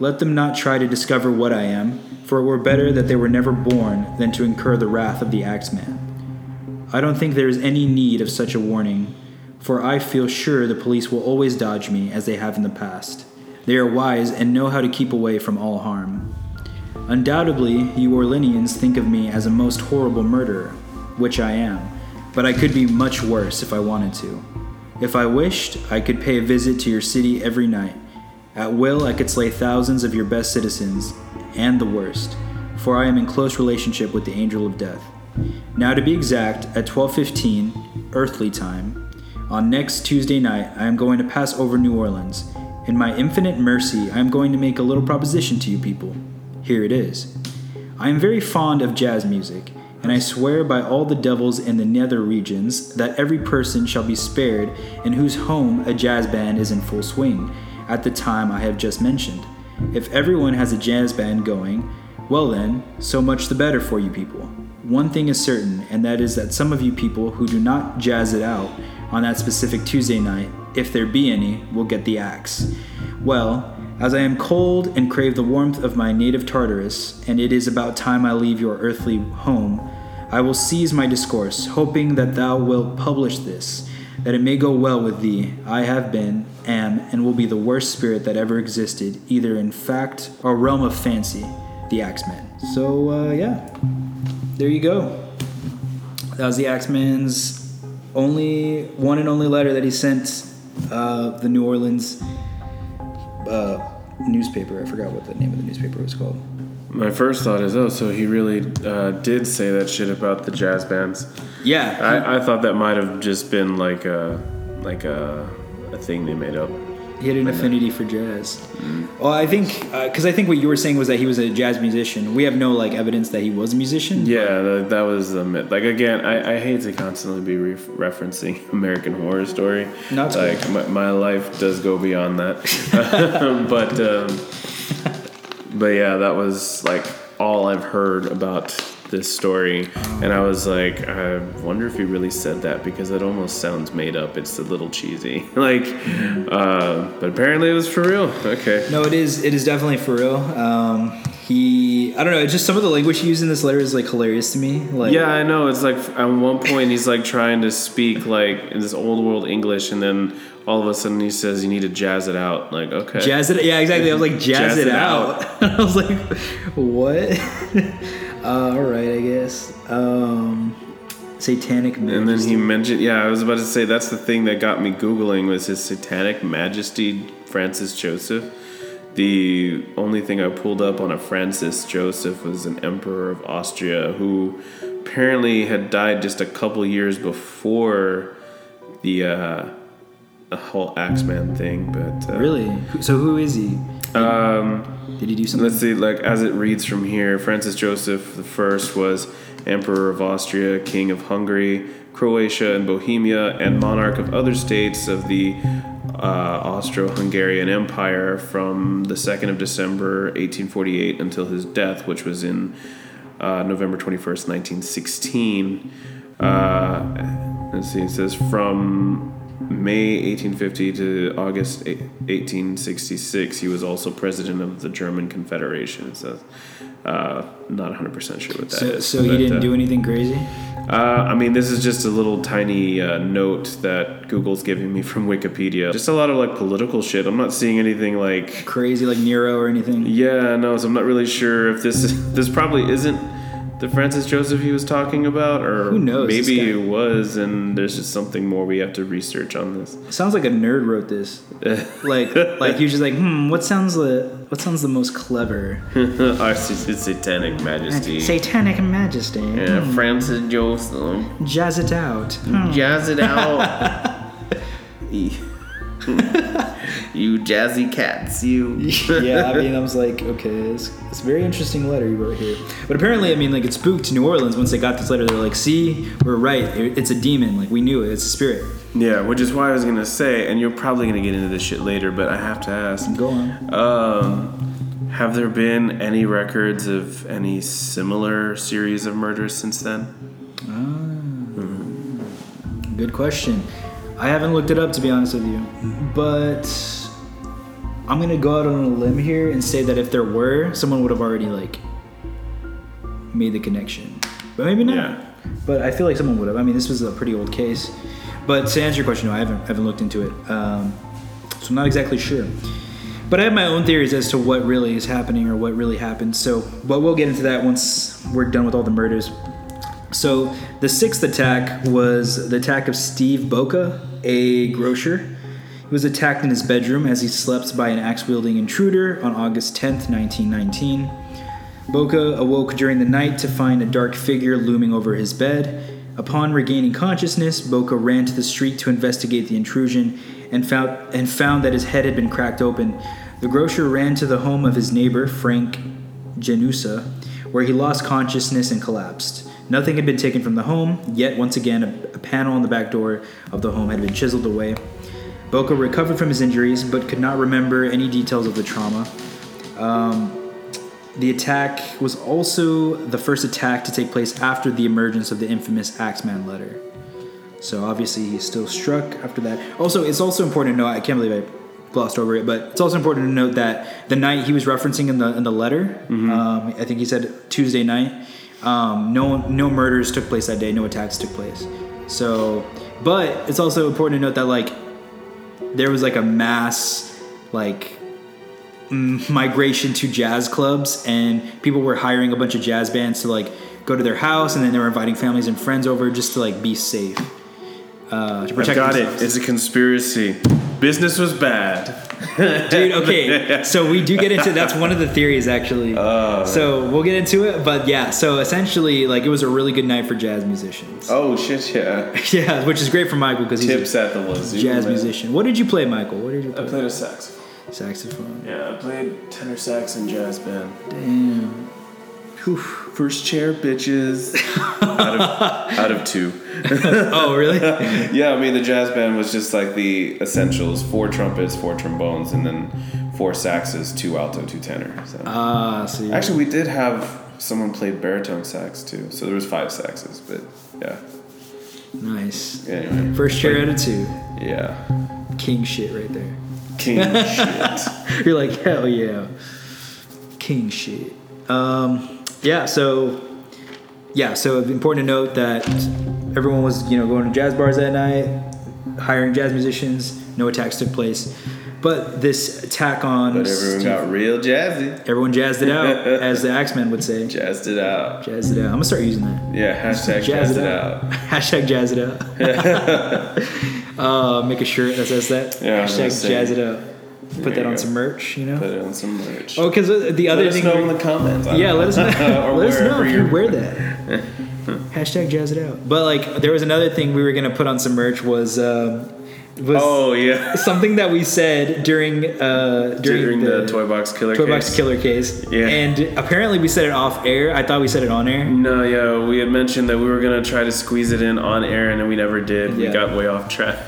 Let them not try to discover what I am, for it were better that they were never born than to incur the wrath of the Axeman. I don't think there is any need of such a warning, for I feel sure the police will always dodge me as they have in the past. They are wise and know how to keep away from all harm. Undoubtedly, you Orleanians think of me as a most horrible murderer, which I am, but I could be much worse if I wanted to. If I wished, I could pay a visit to your city every night. At will, I could slay thousands of your best citizens, and the worst, for I am in close relationship with the angel of death. Now to be exact, at 12:15 earthly time, on next Tuesday night, I am going to pass over New Orleans. In my infinite mercy, I am going to make a little proposition to you people. Here it is. I am very fond of jazz music, and I swear by all the devils in the nether regions that every person shall be spared in whose home a jazz band is in full swing at the time I have just mentioned. If everyone has a jazz band going, well then, so much the better for you people. One thing is certain, and that is that some of you people who do not jazz it out on that specific Tuesday night, if there be any, will get the axe. Well, as I am cold and crave the warmth of my native Tartarus, and it is about time I leave your earthly home, I will seize my discourse, hoping that thou wilt publish this, that it may go well with thee. I have been, am, and will be the worst spirit that ever existed, either in fact or realm of fancy, the Axeman. So, uh, yeah, there you go. That was the Axeman's only one and only letter that he sent uh, the New Orleans uh, newspaper. I forgot what the name of the newspaper was called. My first thought is, oh, so he really uh, did say that shit about the jazz bands. Yeah, I, I thought that might have just been like a like a, a thing they made up. he had an uh, affinity for jazz. Mm-hmm. Well, I think uh, because I think what you were saying was that he was a jazz musician. We have no like evidence that he was a musician. Yeah, that, that was the myth. Like again, I, I hate to constantly be re- referencing American Horror Story. No, it's like my, my life does go beyond that. but um, but yeah, that was like all I've heard about this story, and I was like, I wonder if he really said that because it almost sounds made up. It's a little cheesy, like, uh, but apparently it was for real. Okay. No, it is. It is definitely for real. Um, he, I don't know. It's just some of the language he used in this letter is like hilarious to me. Like, Yeah, I know. It's like at one point he's like trying to speak like in this old world English, and then all of a sudden he says you need to jazz it out. Like okay, jazz it. Yeah, exactly. I was like, jazz, it, out. I was like, what? uh, all right, I guess. Um, satanic. And then he mentioned, yeah, I was about to say that's the thing that got me googling was his Satanic Majesty Francis Joseph. The only thing I pulled up on a Francis Joseph was an emperor of Austria who apparently had died just a couple years before the uh, the whole Axeman thing. But uh, Really? So who is he? Um, Did he do something? let's see, like as it reads from here, Francis Joseph I was Emperor of Austria, King of Hungary, Croatia, and Bohemia, and monarch of other states of the uh, Austro-Hungarian Empire from the 2nd of December 1848 until his death, which was in uh, November 21st, 1916. Uh, let's see, it says from May 1850 to August 1866, he was also president of the German Confederation. Says, uh, not 100% sure what that so, is. so he but, didn't uh, do anything crazy. uh, I mean, this is just a little tiny uh, note that Google's giving me from Wikipedia. Just a lot of like political shit. I'm not seeing anything like. Crazy like Nero or anything. Yeah, no. So I'm not really sure if this this probably isn't the Francis Joseph he was talking about, or Who knows, Maybe it was, and there's just something more we have to research on this. Sounds like a nerd wrote this. like like he was just like, hmm, what sounds the what sounds the most clever? Our satanic majesty. Satanic Majesty. yeah, Francis Joseph. Jazz it out. Hmm. Jazz it out. you jazzy cats, you. yeah, I mean, I was like, okay, it's, it's a very interesting letter you wrote here. But apparently, I mean, like, it spooked New Orleans once they got this letter. They're like, see, we're right. It's a demon. Like, we knew it. It's a spirit. Yeah, which is why I was gonna say, and you're probably gonna get into this shit later, but I have to ask. Go on. Um, have there been any records of any similar series of murders since then? Good question. I haven't looked it up, to be honest with you. But I'm to go out on a limb here and say that if there were, someone would have already, like, made the connection. But maybe not. Yeah. But I feel like someone would have. I mean, this was a pretty old case. But to answer your question, no, I haven't, I haven't looked into it. Um, so I'm not exactly sure. But I have my own theories as to what really is happening or what really happened. So, but we'll get into that once we're done with all the murders. So, the sixth attack was the attack of Steve Boca, a grocer. Was attacked in his bedroom as he slept by an axe wielding intruder on August 10th, 1919. Boca awoke during the night to find a dark figure looming over his bed. Upon regaining consciousness, Boca ran to the street to investigate the intrusion and found, and found that his head had been cracked open. The grocer ran to the home of his neighbor, Frank Genusa, where he lost consciousness and collapsed. Nothing had been taken from the home, yet once again a, a panel on the back door of the home had been chiseled away. Boca recovered from his injuries but could not remember any details of the trauma. The attack was also the first attack to take place after the emergence of the infamous Axeman letter. So obviously he's still struck after that. Also, it's also important to note. I can't believe I glossed over it, but it's also important to note that the night he was referencing in the in the letter, um, I think he said Tuesday night. Um, no no murders took place that day. No attacks took place. So, but it's also important to note that like there was like a mass like migration to jazz clubs and people were hiring a bunch of jazz bands to like go to their house and then they were inviting families and friends over just to like be safe uh, to I got themselves. it. It's a conspiracy. Business was bad. Dude okay so we do get into that's one of the theories actually Oh. so we'll get into it but yeah so essentially like it was a really good night for jazz musicians Oh shit! Yeah. yeah which is great for michael because he's Tips at the a jazz man. musician what did you play michael what did you Play? I played a saxophone. saxophone Yeah, I played tenor sax and jazz band. damn Whew. First chair, bitches. out, of, out of two. oh really Yeah, I mean the jazz band was just like the essentials: four trumpets, four trombones, and then four saxes, two alto, two tenor. So. ah see Actually, we did have someone play baritone sax too, so there was five saxes. But yeah, nice anyway. First chair out of two. Yeah, King shit right there. king shit. You're like, hell yeah. King shit. Um, yeah, so yeah, so it's important to note that everyone was, you know, going to jazz bars that night, hiring jazz musicians, no attacks took place. But this attack on But everyone Steve- got real jazzy. everyone jazzed it out, as the Axemen would say. Jazzed it out. Jazzed it out. I'm gonna start using that. Yeah, hashtag jazz it out. Hashtag jazz it out. uh, make a shirt that says that. Yeah, I was gonna Hashtag jazz it out. There Put that on go. some merch, you know. Put it on some merch. Oh, because the other Let us thing. know in the comments. Yeah, don't let us know. let us know if you wear that. Hashtag jazz it out. But like, there was another thing we were gonna put on some merch was um, was Oh yeah. something that we said during uh, during, During the, toy box killer toy case. box killer case. Yeah. And apparently we said it off air. I thought we said it on air. No, yeah, we had mentioned that we were gonna try to squeeze it in on air, and we never did. We got way off track.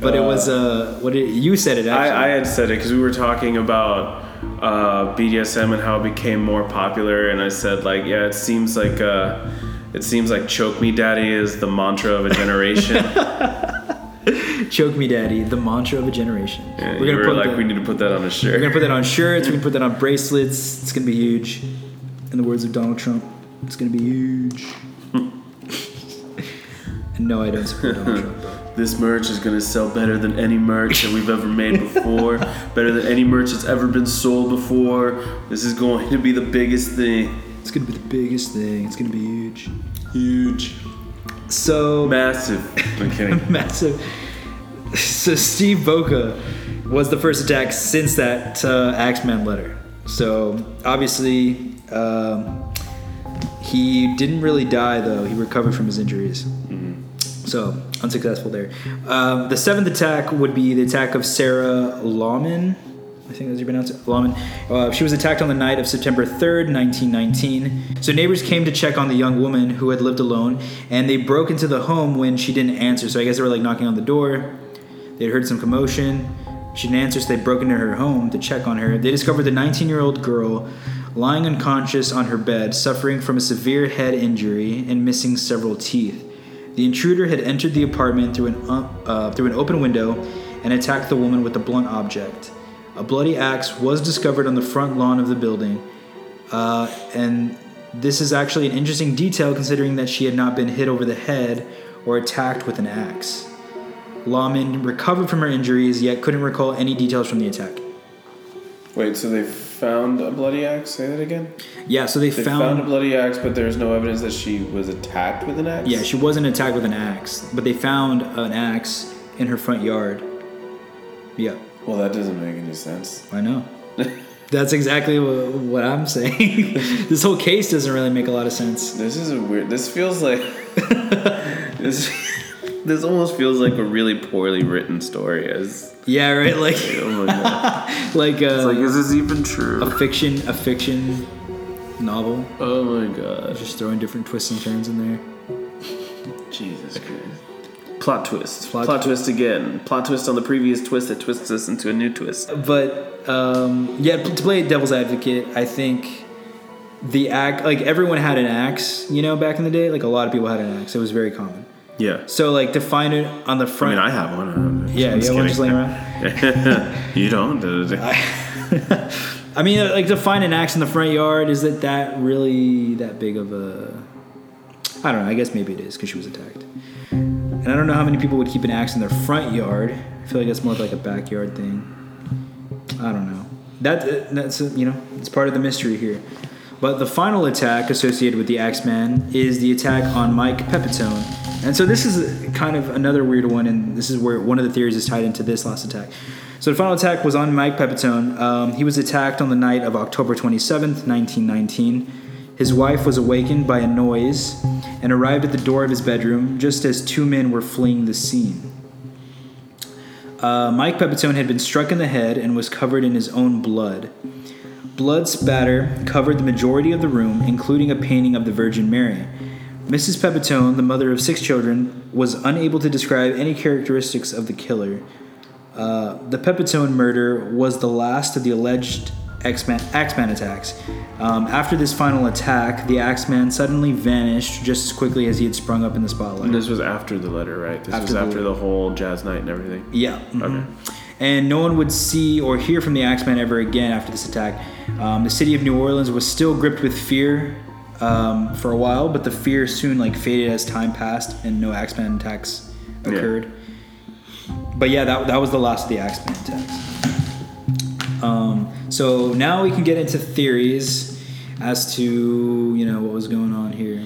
But it was uh, what it, you said it actually. I, I had said it because we were talking about uh, BDSM and how it became more popular, and I said like, yeah, it seems like uh, it seems like "choke me, daddy" is the mantra of a generation. Choke me, daddy. The mantra of a generation. And we're gonna were put like, that, we need to put that on a shirt. we're gonna put that on shirts. We're gonna put that on bracelets. It's gonna be huge. In the words of Donald Trump, it's gonna be huge. and no, I don't support Donald Trump. This merch is gonna sell better than any merch that we've ever made before. better than any merch that's ever been sold before. This is going to be the biggest thing. It's gonna be the biggest thing. It's gonna be huge. Huge, So massive. I'm kidding. massive. So Steve Boca was the first attack since that uh, Axeman letter. So obviously, um, he didn't really die though. He recovered from his injuries. So unsuccessful there. Um, the seventh attack would be the attack of Sarah Laumann. I think that's how you pronounce it. Laumann. Uh, she was attacked on the night of September 3rd, 1919. So neighbors came to check on the young woman who had lived alone, and they broke into the home when she didn't answer. So I guess they were like knocking on the door. They'd heard some commotion. She didn't answer, so they broke into her home to check on her. They discovered the 19 year old girl lying unconscious on her bed, suffering from a severe head injury and missing several teeth. The intruder had entered the apartment through an, uh, uh, through an open window and attacked the woman with a blunt object. A bloody axe was discovered on the front lawn of the building, uh, and this is actually an interesting detail considering that she had not been hit over the head or attacked with an axe. Laumann recovered from her injuries, yet couldn't recall any details from the attack. Wait, so they found a bloody axe? Say that again. Yeah, so they, They found. found, a bloody axe, but there's no evidence that she was attacked with an axe. yeah, she wasn't attacked with an axe, but they found an axe in her front yard. Yeah, Well, that doesn't make any sense. I know. That's exactly what, what I'm saying. this whole case doesn't really make a lot of sense. This is a weird. This feels like this. This almost feels like a really poorly written story. As Yeah, right. Like, oh my god, like, uh, is this even true? a fiction, a fiction novel. Oh my god, Just throwing different twists and turns in there. Jesus Christ! Plot twist. Plot Plot, twist again. Plot twist on the previous twist that twists us into a new twist. But um, yeah, to play devil's advocate, I think the act like everyone had an axe, you know, back in the day. Like a lot of people had an axe. It was very common. Yeah. So like define it on the front. I mean, I have one. I'm yeah, just you have one just laying kidding. around. you don't. I mean, uh, like to find an axe in the front yard is it that really that big of a? I don't know. I guess maybe it is because she was attacked. And I don't know how many people would keep an axe in their front yard. I feel like that's more like a backyard thing. I don't know. That uh, that's uh, you know it's part of the mystery here. But the final attack associated with the Axeman is the attack on Mike Pepitone. And so this is kind of another weird one, and this is where one of the theories is tied into this last attack. So the final attack was on Mike Pepitone. Um, he was attacked on the night of October 27th, 1919. His wife was awakened by a noise and arrived at the door of his bedroom just as two men were fleeing the scene. Uh, Mike Pepitone had been struck in the head and was covered in his own blood. Blood spatter covered the majority of the room, including a painting of the Virgin Mary. Mrs. Pepitone, the mother of six children, was unable to describe any characteristics of the killer. Uh, the Pepitone murder was the last of the alleged Axeman, Axeman attacks. Um, after this final attack, the Axeman suddenly vanished just as quickly as he had sprung up in the spotlight. This was after the letter, right? This After was after letter. the whole jazz night and everything. Yeah. mhm. And no one would see or hear from the Axeman ever again after this attack. Um, the city of New Orleans was still gripped with fear um, for a while, but the fear soon like faded as time passed and no Axeman attacks Yeah. occurred. But yeah, that, that was the last of the Axeman attacks. Um, so now we can get into theories as to you know what was going on here.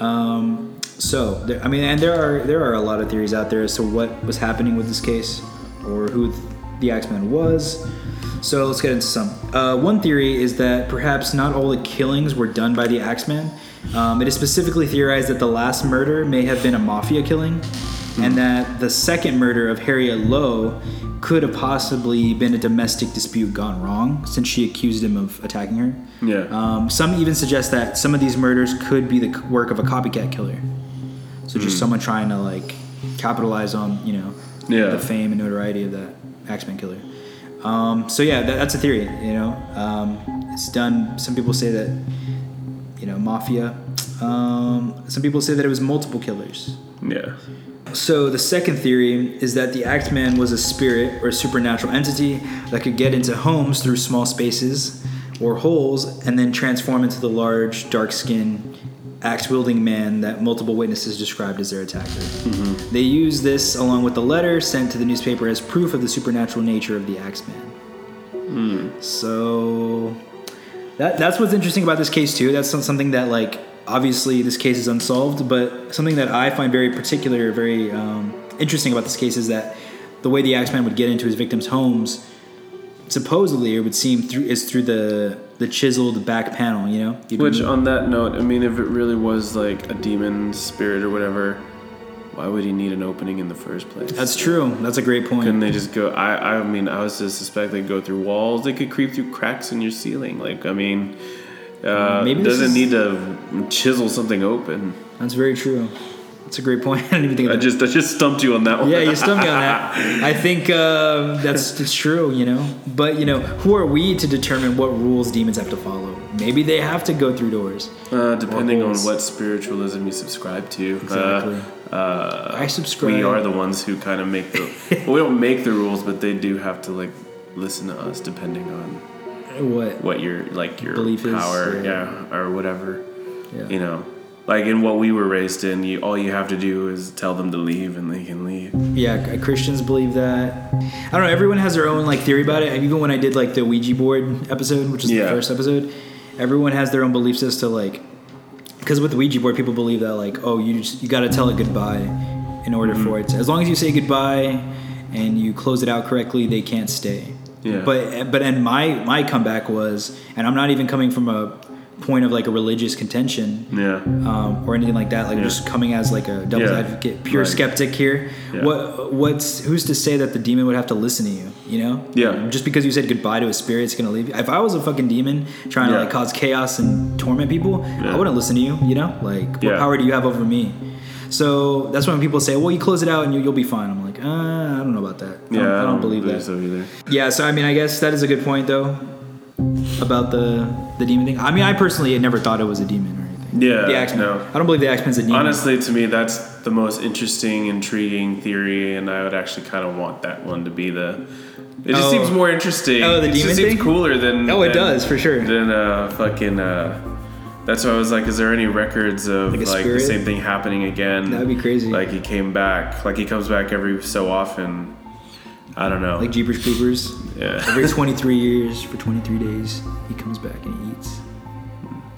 Um, so there, I mean, and there are there are a lot of theories out there as to what was happening with this case or who the Axeman was. So let's get into some. Uh, one theory is that perhaps not all the killings were done by the Axeman. Um, it is specifically theorized that the last murder may have been a mafia killing. and that the second murder of Harriet Lowe could have possibly been a domestic dispute gone wrong, since she accused him of attacking her. Yeah. Um, some even suggest that some of these murders could be the work of a copycat killer. So just someone trying to like capitalize on you know Yeah. the fame and notoriety of that Axeman killer. Um, so yeah, that, that's a theory. You know, um, it's done. Some people say that you know mafia. Um, some people say that it was multiple killers. yeah. So the second theory is that the Axeman was a spirit or a supernatural entity that could get into homes through small spaces or holes and then transform into the large, dark-skinned, axe-wielding man that multiple witnesses described as their attacker. They use this along with the letter sent to the newspaper as proof of the supernatural nature of the axe Axeman. So that that's what's interesting about this case too. That's some- something that like obviously this case is unsolved, but something that I find very particular, very um, interesting about this case is that the way the Axeman would get into his victims' homes, supposedly it would seem through is through the the chiseled back panel. You know, You'd Which, on that note, I mean, if it really was like a demon spirit or whatever, why would he need an opening in the first place? that's true. That's a great point. Couldn't they just go? I, I mean, I was to suspect they'd go through walls. They could creep through cracks in your ceiling. Like, I mean, uh, Maybe doesn't is- need to chisel something open. That's very true. That's a great point. I didn't even think of I that. just, I just stumped you on that one. Yeah, you stumped me on that. I think um, that's it's true, you know. But you know, who are we to determine what rules demons have to follow? Maybe they have to go through doors. Uh, depending on what spiritualism you subscribe to. Exactly. Uh, uh, I subscribe. We are the ones who kind of make the. well, we don't make the rules, but they do have to like listen to us, depending on What? what your like your Belief is, power, yeah. yeah. or whatever. Yeah. You know, like in what we were raised in, you all you have to do is tell them to leave, and they can leave. Yeah, Christians believe that. I don't know. Everyone has their own like theory about it. Even when I did like the Ouija board episode, which is the first episode, everyone has their own beliefs as to like, because with the Ouija board, people believe that like, oh, you just you got to tell it goodbye in order Mm-hmm. for it. To, as long as you say goodbye and you close it out correctly, they can't stay. Yeah. But but and my my comeback was, and I'm not even coming from a point of like a religious contention Yeah. um, or anything like that. Like Yeah. just coming as like a devil's Yeah. advocate, pure Right. skeptic here. Yeah. What what's who's to say that the demon would have to listen to you? You know? Yeah. Just because you said goodbye to a spirit, it's gonna leave you. If I was a fucking demon trying to like cause chaos and torment people. I wouldn't listen to you. You know? Like what power do you have over me? So that's when people say, "Well, you close it out and you, you'll be fine." I'm like, uh, I don't know about that. I Yeah, don't, I don't believe that. so either. Yeah, so I mean, I guess that is a good point though about the the demon thing. I mean, I personally had never thought it was a demon or anything. Yeah, the Axeman. no. I don't believe the Axeman's a demon. Honestly, to me, that's the most interesting, intriguing theory, and I would actually kind of want that one to be the. It just Oh. seems more interesting. Oh, the it demon just seems thing? cooler than. Oh, it than- does, for sure. Than uh, fucking. Uh, that's why I was like, is there any records of Like like, the same thing happening again? That'd be crazy. Like he came back. Like he comes back every so often. I don't know. like Jeepers Creepers. yeah. Every 23 years for 23 days, he comes back and he eats.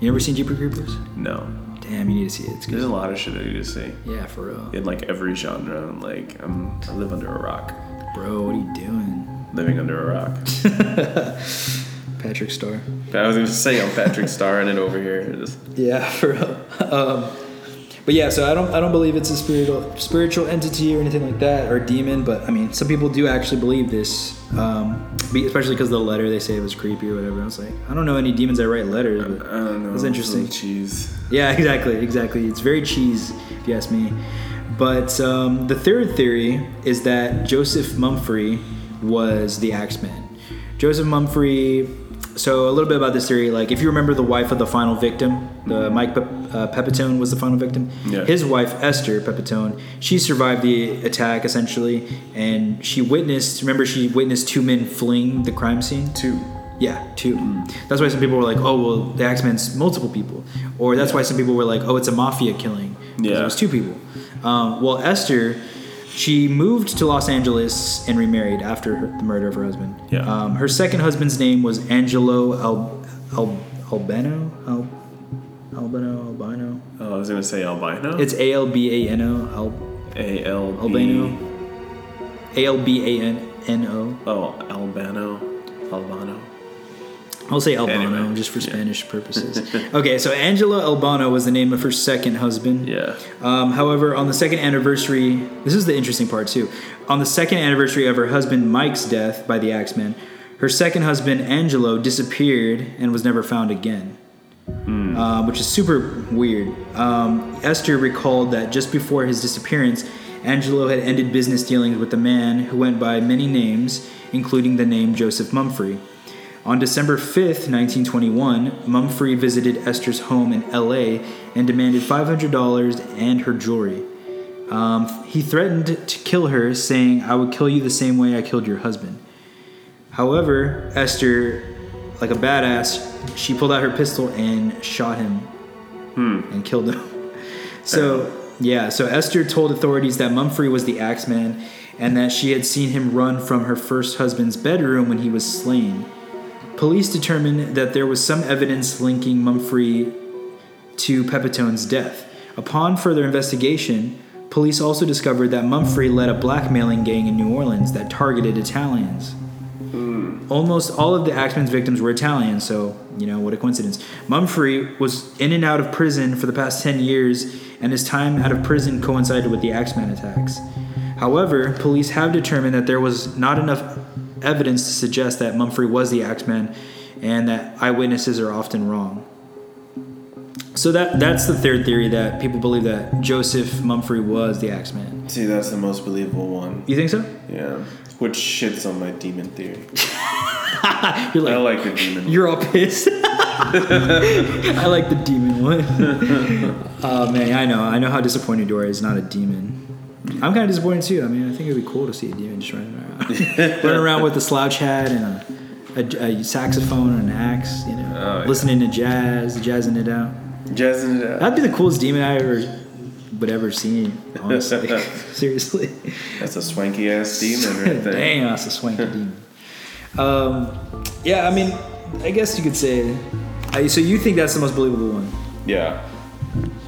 You never seen Jeepers Creepers? no. Damn, you need to see it. It's There's a lot of shit I need to see Yeah, for real. in like every genre. I'm like I'm I live under a rock. Bro, what are you doing? Living under a rock. Patrick Star. I was gonna say I'm Patrick Star and it over here. Just, Yeah, for real. Um, but yeah, so I don't I don't believe it's a spiritual spiritual entity or anything like that or demon. But I mean, some people do actually believe this, um, especially because the letter they say it was creepy or whatever. I was like, I don't know any demons that write letters, but I don't know. It's interesting. Cheese. Yeah, exactly, exactly. It's very cheese, if you ask me. But um, the third theory is that Joseph Mumfrey was the Axeman. Joseph Mumfrey. So a little bit about this theory, like if you remember the wife of the final victim, the Mike Pe- uh, Pepitone was the final victim. Yeah. His wife Esther Pepitone, she survived the attack essentially, and she witnessed. Remember, she witnessed two men fleeing the crime scene. Two. Yeah, two. That's why some people were like, "Oh, well, the Axeman's multiple people," or that's why some people were like, "Oh, it's a mafia killing." Yeah. it was two people. Um, well, Esther, she moved to Los Angeles and remarried after her, the murder of her husband. Yeah. Um, her second husband's name was Angelo Al, Al, Albano. Al, Albano. Albino. Oh, I was gonna say albino. It's A L B A N O. Al, A L B. Albano. A L B A N N O. Oh, albano, albano. I'll say Albano Anyway, just for yeah. Spanish purposes. okay, so Angela Albano was the name of her second husband. Yeah. Um, however, on the second anniversary, this is the interesting part too. On the second anniversary of her husband Mike's death by the Axeman, her second husband Angelo disappeared and was never found again, um, which is super weird. Um, Esther recalled that just before his disappearance, Angelo had ended business dealings with a man who went by many names, including the name Joseph Mumfrey. On December 5th, 1921, Mumfrey visited Esther's home in LA and demanded $500 and her jewelry. Um, he threatened to kill her, saying, I would kill you the same way I killed your husband. However, Esther, like a badass, she pulled out her pistol and shot him hmm. and killed him. So, yeah, so Esther told authorities that Mumfrey was the Axeman and that she had seen him run from her first husband's bedroom when he was slain. Police determined that there was some evidence linking Mumfrey to Pepitone's death. Upon further investigation, police also discovered that Mumfrey led a blackmailing gang in New Orleans that targeted Italians. Almost all of the Axeman's victims were Italian, so, you know, what a coincidence. Mumfrey was in and out of prison for the past 10 years, and his time out of prison coincided with the Axeman attacks. However, police have determined that there was not enough evidence to suggest that Mumfrey was the Axeman, and that eyewitnesses are often wrong. So that that's the third theory that people believe that Joseph Mumfrey was the Axeman. See, that's the most believable one. You think so? Yeah. Which shits on my demon theory. You're like, I like the demon. you're all pissed. I like the demon one. oh man, I know. I know how disappointed you are. It's not a demon. I'm kind of disappointed too. I mean, I think it'd be cool to see a demon just running around, running around with a slouch hat and a, a, a saxophone and an axe. You know, Oh, yeah. listening to jazz, jazzing it out. Jazzing it out. That'd be the coolest demon I ever would ever seen. Honestly, seriously. That's a swanky ass demon right there. Damn, that's a swanky demon. Um, yeah, I mean, I guess you could say. I, so you think that's the most believable one? Yeah.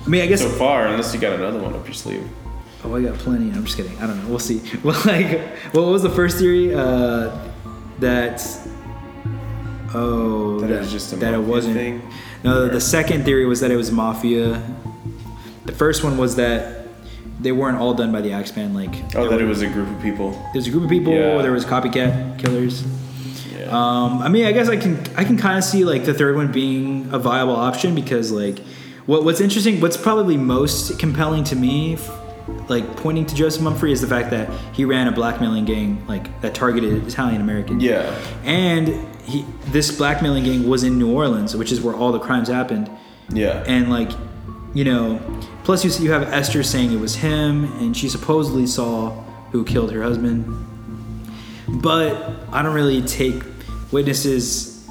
I mean, I guess. So far, unless you got another one up your sleeve. oh, I got plenty. I'm just kidding. I don't know. We'll see. Well, like, what was the first theory? Uh, that. Oh, That it was just a that it wasn't. thing? No, Or- the second theory was that it was mafia. The first one was that they weren't all done by the Axeman. Like, Oh, that it was a group of people. There's a group of people. Yeah. There was copycat killers. Yeah. Um, I mean, I guess I can I can kind of see like the third one being a viable option because like what what's interesting, what's probably most compelling to me, like pointing to Joseph Mumfrey, is the fact that he ran a blackmailing gang like that targeted Italian Americans. yeah. and he this blackmailing gang was in New Orleans, which is where all the crimes happened Yeah. and like you know plus you, you have esther saying it was him and she supposedly saw who killed her husband but i don't really take witnesses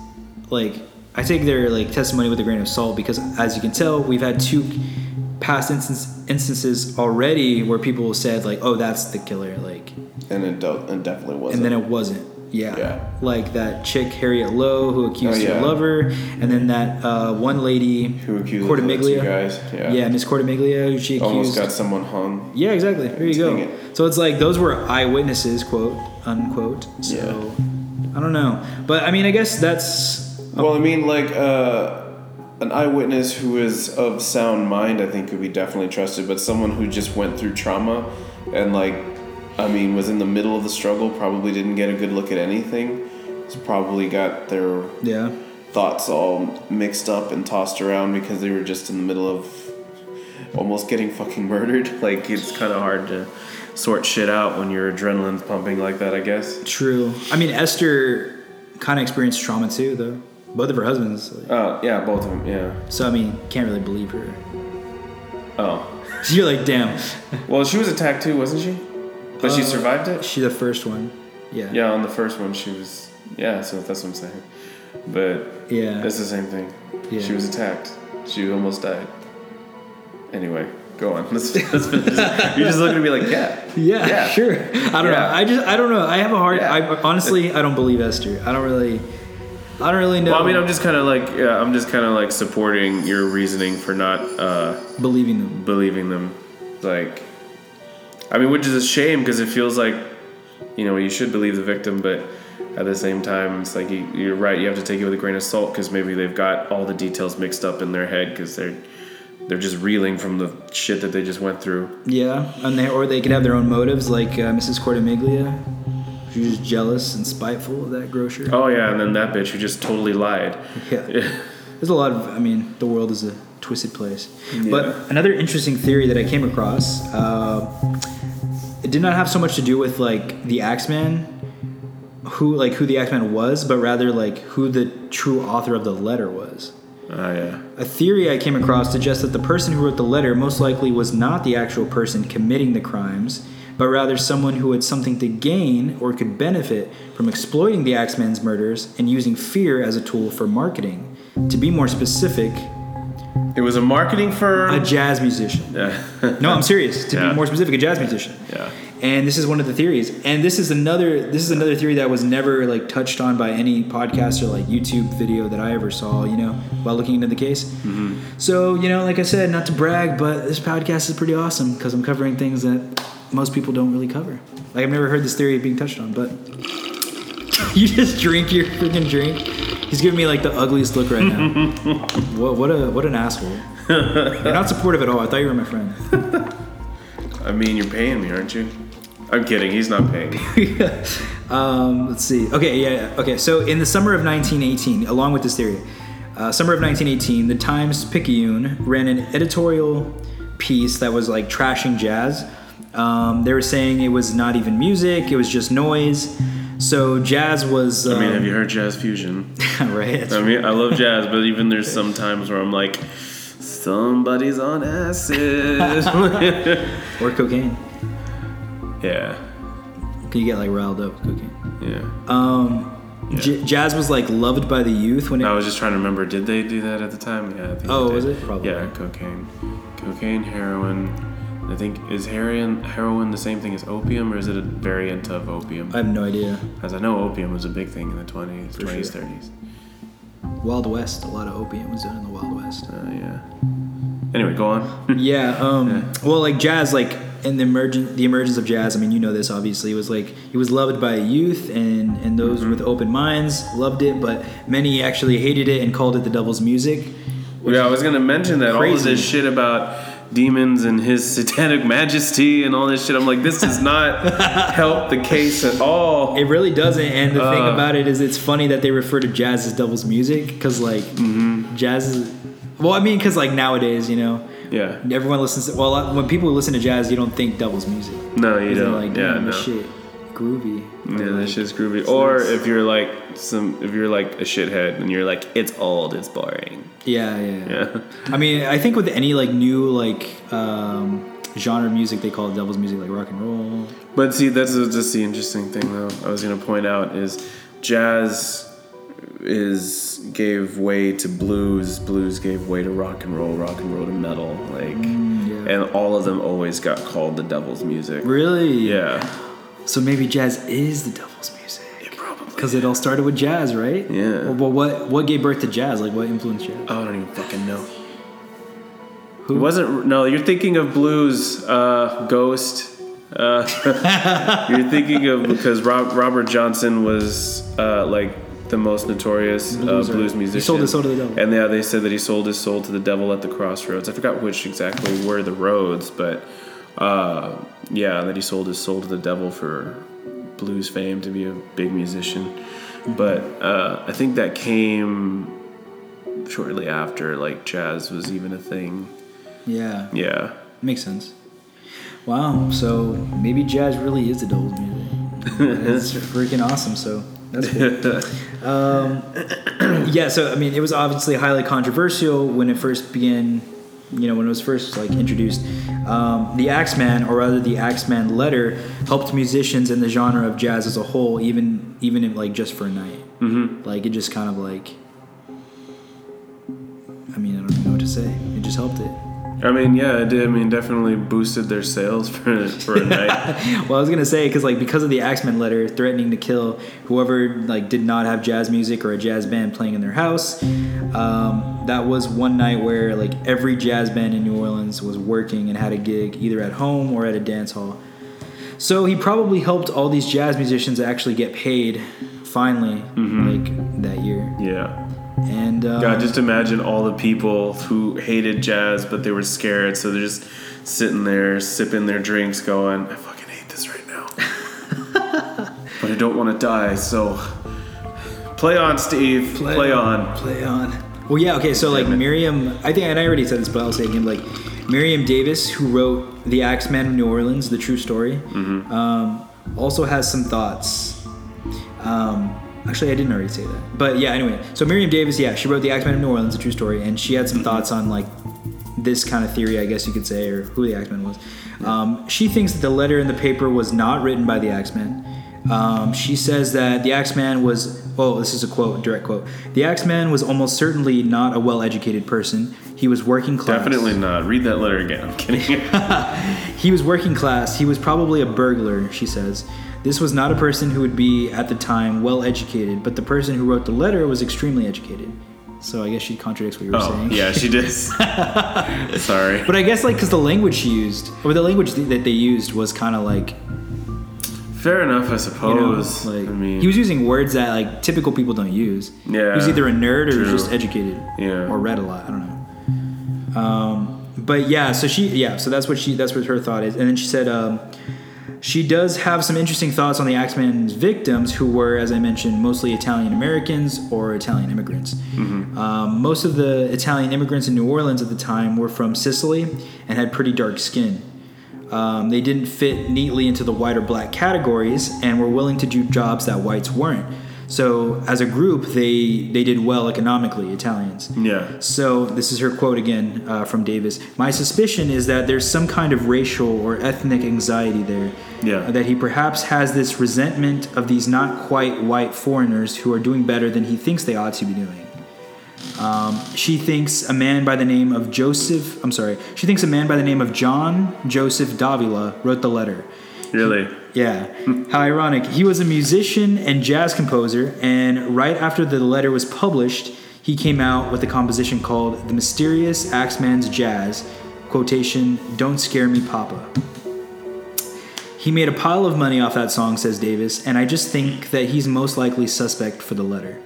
like i take their like testimony with a grain of salt because as you can tell we've had two past instance, instances already where people said like oh that's the killer like and it, do- it definitely wasn't. and then it wasn't. Yeah. Yeah. Like that chick Harriet Lowe who accused Oh, her lover, and then that uh, one lady Who accused Cortimiglia. guys, yeah. yeah, Miss Cortimiglia, who she accused. Almost got someone hung. yeah, exactly. There you go. It. So it's like those were eyewitnesses, quote unquote. So Yeah. I don't know, but I mean, I guess that's Well, I mean, like uh, an eyewitness who is of sound mind, I think could be definitely trusted. But someone who just went through trauma and like, I mean, was in the middle of the struggle, probably didn't get a good look at anything. Has probably got their yeah. thoughts all mixed up and tossed around because they were just in the middle of almost getting fucking murdered. Like it's kind of hard to sort shit out when your adrenaline's pumping like that. I guess. True. I mean, Esther kind of experienced trauma too, though. Both of her husbands. like- Oh yeah, both of them. Yeah. so I mean, can't really believe her. Oh. You're like, damn. Well, she was attacked too, wasn't she? But she Uh, survived it. She the first one. Yeah. Yeah, on the first one she was. Yeah, so that's what I'm saying. But Yeah. it's the same thing. Yeah. She was attacked. She almost died. Anyway, go on. Let's, let's finish. You're just looking at me like, yeah. Yeah, Yeah. sure. I don't know. I just I don't know. I have a hard. Yeah. I honestly I don't believe Esther. I don't really. I don't really know. Well, I mean, I'm just kind of like, yeah, I'm just kind of like supporting your reasoning for not uh, believing them. believing them. Like, I mean, which is a shame because it feels like, you know, you should believe the victim, but at the same time, it's like you, you're right. You have to take it with a grain of salt because maybe they've got all the details mixed up in their head because they're they're just reeling from the shit that they just went through. Yeah, and they, or they could have their own motives, like uh, Mrs. Cortimiglia. She's just jealous and spiteful of that grocer. Oh yeah, and then that bitch who just totally lied. Yeah. There's a lot of, I mean, the world is a twisted place. Yeah. But another interesting theory that I came across, uh, it did not have so much to do with like the Axeman, who like who the Axeman was, but rather like who the true author of the letter was. Oh yeah. A theory I came across suggests that the person who wrote the letter most likely was not the actual person committing the crimes, but rather someone who had something to gain or could benefit from exploiting the Axeman's murders and using fear as a tool for marketing. To be more specific, It was a marketing firm. a jazz musician. yeah. No, I'm serious. To Yeah. be more specific, a jazz musician. yeah. And this is one of the theories. And this is another this is another theory that was never like touched on by any podcast or like YouTube video that I ever saw, you know, while looking into the case. Mm-hmm. So, you know, like I said, not to brag, but this podcast is pretty awesome because I'm covering things that most people don't really cover. Like I've never heard this theory being touched on, but you just drink your freaking drink. He's giving me like the ugliest look right now. what what a what an asshole. You're not supportive at all. I thought you were my friend. I mean, you're paying me, aren't you? I'm kidding. He's not paying. um, let's see. Okay, yeah, yeah. Okay, so in the summer of 1918, along with this theory, uh, summer of 1918, the Times Picayune ran an editorial piece that was like trashing jazz. Um, they were saying it was not even music; it was just noise. So jazz was. Um, I mean, have you heard jazz fusion? right. I mean, I love jazz, but even there's some times where I'm like, somebody's on acid. Or cocaine. yeah, Can you get like riled up with cocaine? yeah. Um, j- jazz was like loved by the youth when it. I was just trying to remember. Did they do that at the time? Yeah. Oh, was it? Probably. Yeah, cocaine, cocaine, heroin. I think is heroin heroin the same thing as opium, or is it a variant of opium? I have no idea. As I know, opium was a big thing in the 20s, 20s, 30s. Wild West. A lot of opium was done in the Wild West. Uh, yeah. Anyway, go on. Yeah. Um, Well, like jazz, like in the emergent, the emergence of jazz. I mean, you know this obviously. It was like it was loved by youth and and those Mm-hmm. with open minds loved it, but many actually hated it and called it the devil's music. yeah, I was gonna mention that all of this shit about demons and his satanic majesty and all this shit. I'm like, this does not help the case at all. It really doesn't. And the thing Uh. about it is, it's funny that they refer to jazz as devil's music because like Mm-hmm. jazz is. Well, I mean, because like nowadays, you know, Yeah. everyone listens. To, well, when people listen to jazz, you don't think devil's music. No, you don't. Like, yeah, no. shit, groovy. Yeah, that like, shit's groovy. Or nice. if you're like some, if you're like a shithead and you're like, it's old, it's boring. Yeah, yeah, yeah. I mean, I think with any like new like um, genre music, they call it devil's music, like rock and roll. But see, that's just the interesting thing, though. I was gonna point out is jazz is gave way to blues. Blues gave way to rock and roll. Rock and roll to metal. Like, yeah. and all of them always got called the devil's music. Really? Yeah. So maybe jazz is the devil's music Yeah, probably. because it all started with jazz, right? Yeah. Well, what what gave birth to jazz? Like, what influenced jazz? Oh, I don't even fucking know. Who? It wasn't. No, you're thinking of blues. Uh, Ghost. Uh, you're thinking of because Rob, Robert Johnson was uh, like the most notorious Blues uh, blues he musician. sold his soul to the devil. And yeah, they said that he sold his soul to the devil at the crossroads. I forgot which exactly were the roads, but uh, yeah, that he sold his soul to the devil for blues fame to be a big musician. But uh, I think that came shortly after like jazz was even a thing. Yeah, Yeah. makes sense. Wow. So maybe jazz really is the devil's music. It's freaking awesome. So that's cool. um, yeah. So I mean, it was obviously highly controversial when it first began. You know, when it was first like introduced, um, the Axeman, or rather the Axeman letter, helped musicians in the genre of jazz as a whole, even even if, like just for a night. Mm-hmm. Like it just kind of like. I mean, I don't know what to say. It just helped it. I mean, yeah, it did. I mean, definitely boosted their sales for for a night. well, I was gonna say because like because of the Axeman letter threatening to kill whoever like did not have jazz music or a jazz band playing in their house. Um, that was one night where like every jazz band in New Orleans was working and had a gig either at home or at a dance hall. So he probably helped all these jazz musicians actually get paid finally, like that year. Yeah. And uh, God, just imagine all the people who hated jazz, but they were scared, so they're just sitting there sipping their drinks, going, "I fucking hate this right now, but I don't want to die." So, play on, Steve. Play, on. Play on. Well, yeah, okay, so like Miriam, I think, and I already said this, but I'll say it again, like Miriam Davis, who wrote The Axeman of New Orleans, the true story, Mm-hmm. um, also has some thoughts. Um, actually, I didn't already say that. But yeah, anyway, so Miriam Davis, yeah, she wrote The Axeman of New Orleans, a true story, and she had some thoughts on like this kind of theory, I guess you could say, or who the Axeman was. Um, she thinks that the letter in the paper was not written by the Axeman. Um, she says that the Axeman was, oh, this is a quote, direct quote. The Axeman was almost certainly not a well educated person. He was working class. Definitely not. Read that letter again. I'm kidding. He was working class. He was probably a burglar, she says. This was not a person who would be, at the time, well educated, but the person who wrote the letter was extremely educated. So I guess she contradicts what you were oh, saying. yeah, she did. Sorry. But I guess, like, because the language she used, or the language th- that they used was kind of like, Fair enough, I you know, suppose. like, I mean, he was using words that, like, typical people don't use. Yeah, He was either a nerd or true. just educated. Yeah. Or read a lot. I don't know. Um, but yeah, so she, yeah, so that's what she, that's what her thought is. And then she said, um, she does have some interesting thoughts on the Axeman's victims, who were, as I mentioned, mostly Italian Americans or Italian immigrants. Um, most of the Italian immigrants in New Orleans at the time were from Sicily and had pretty dark skin. Um, they didn't fit neatly into the white or black categories and were willing to do jobs that whites weren't. So, as a group, they they did well economically. Italians. yeah. So this is her quote again uh, from Davis. My suspicion is that there's some kind of racial or ethnic anxiety there. Yeah. That he perhaps has this resentment of these not quite white foreigners who are doing better than he thinks they ought to be doing. Um, she thinks a man by the name of Joseph. I'm sorry. She thinks a man by the name of John Joseph Davilla wrote the letter. Really. Yeah. How ironic. He was a musician and jazz composer, and right after the letter was published, he came out with a composition called The Mysterious Axeman's Jazz, quotation, Don't Scare Me, Papa. He made a pile of money off that song, says Davis, and I just think that he's most likely suspect for the letter.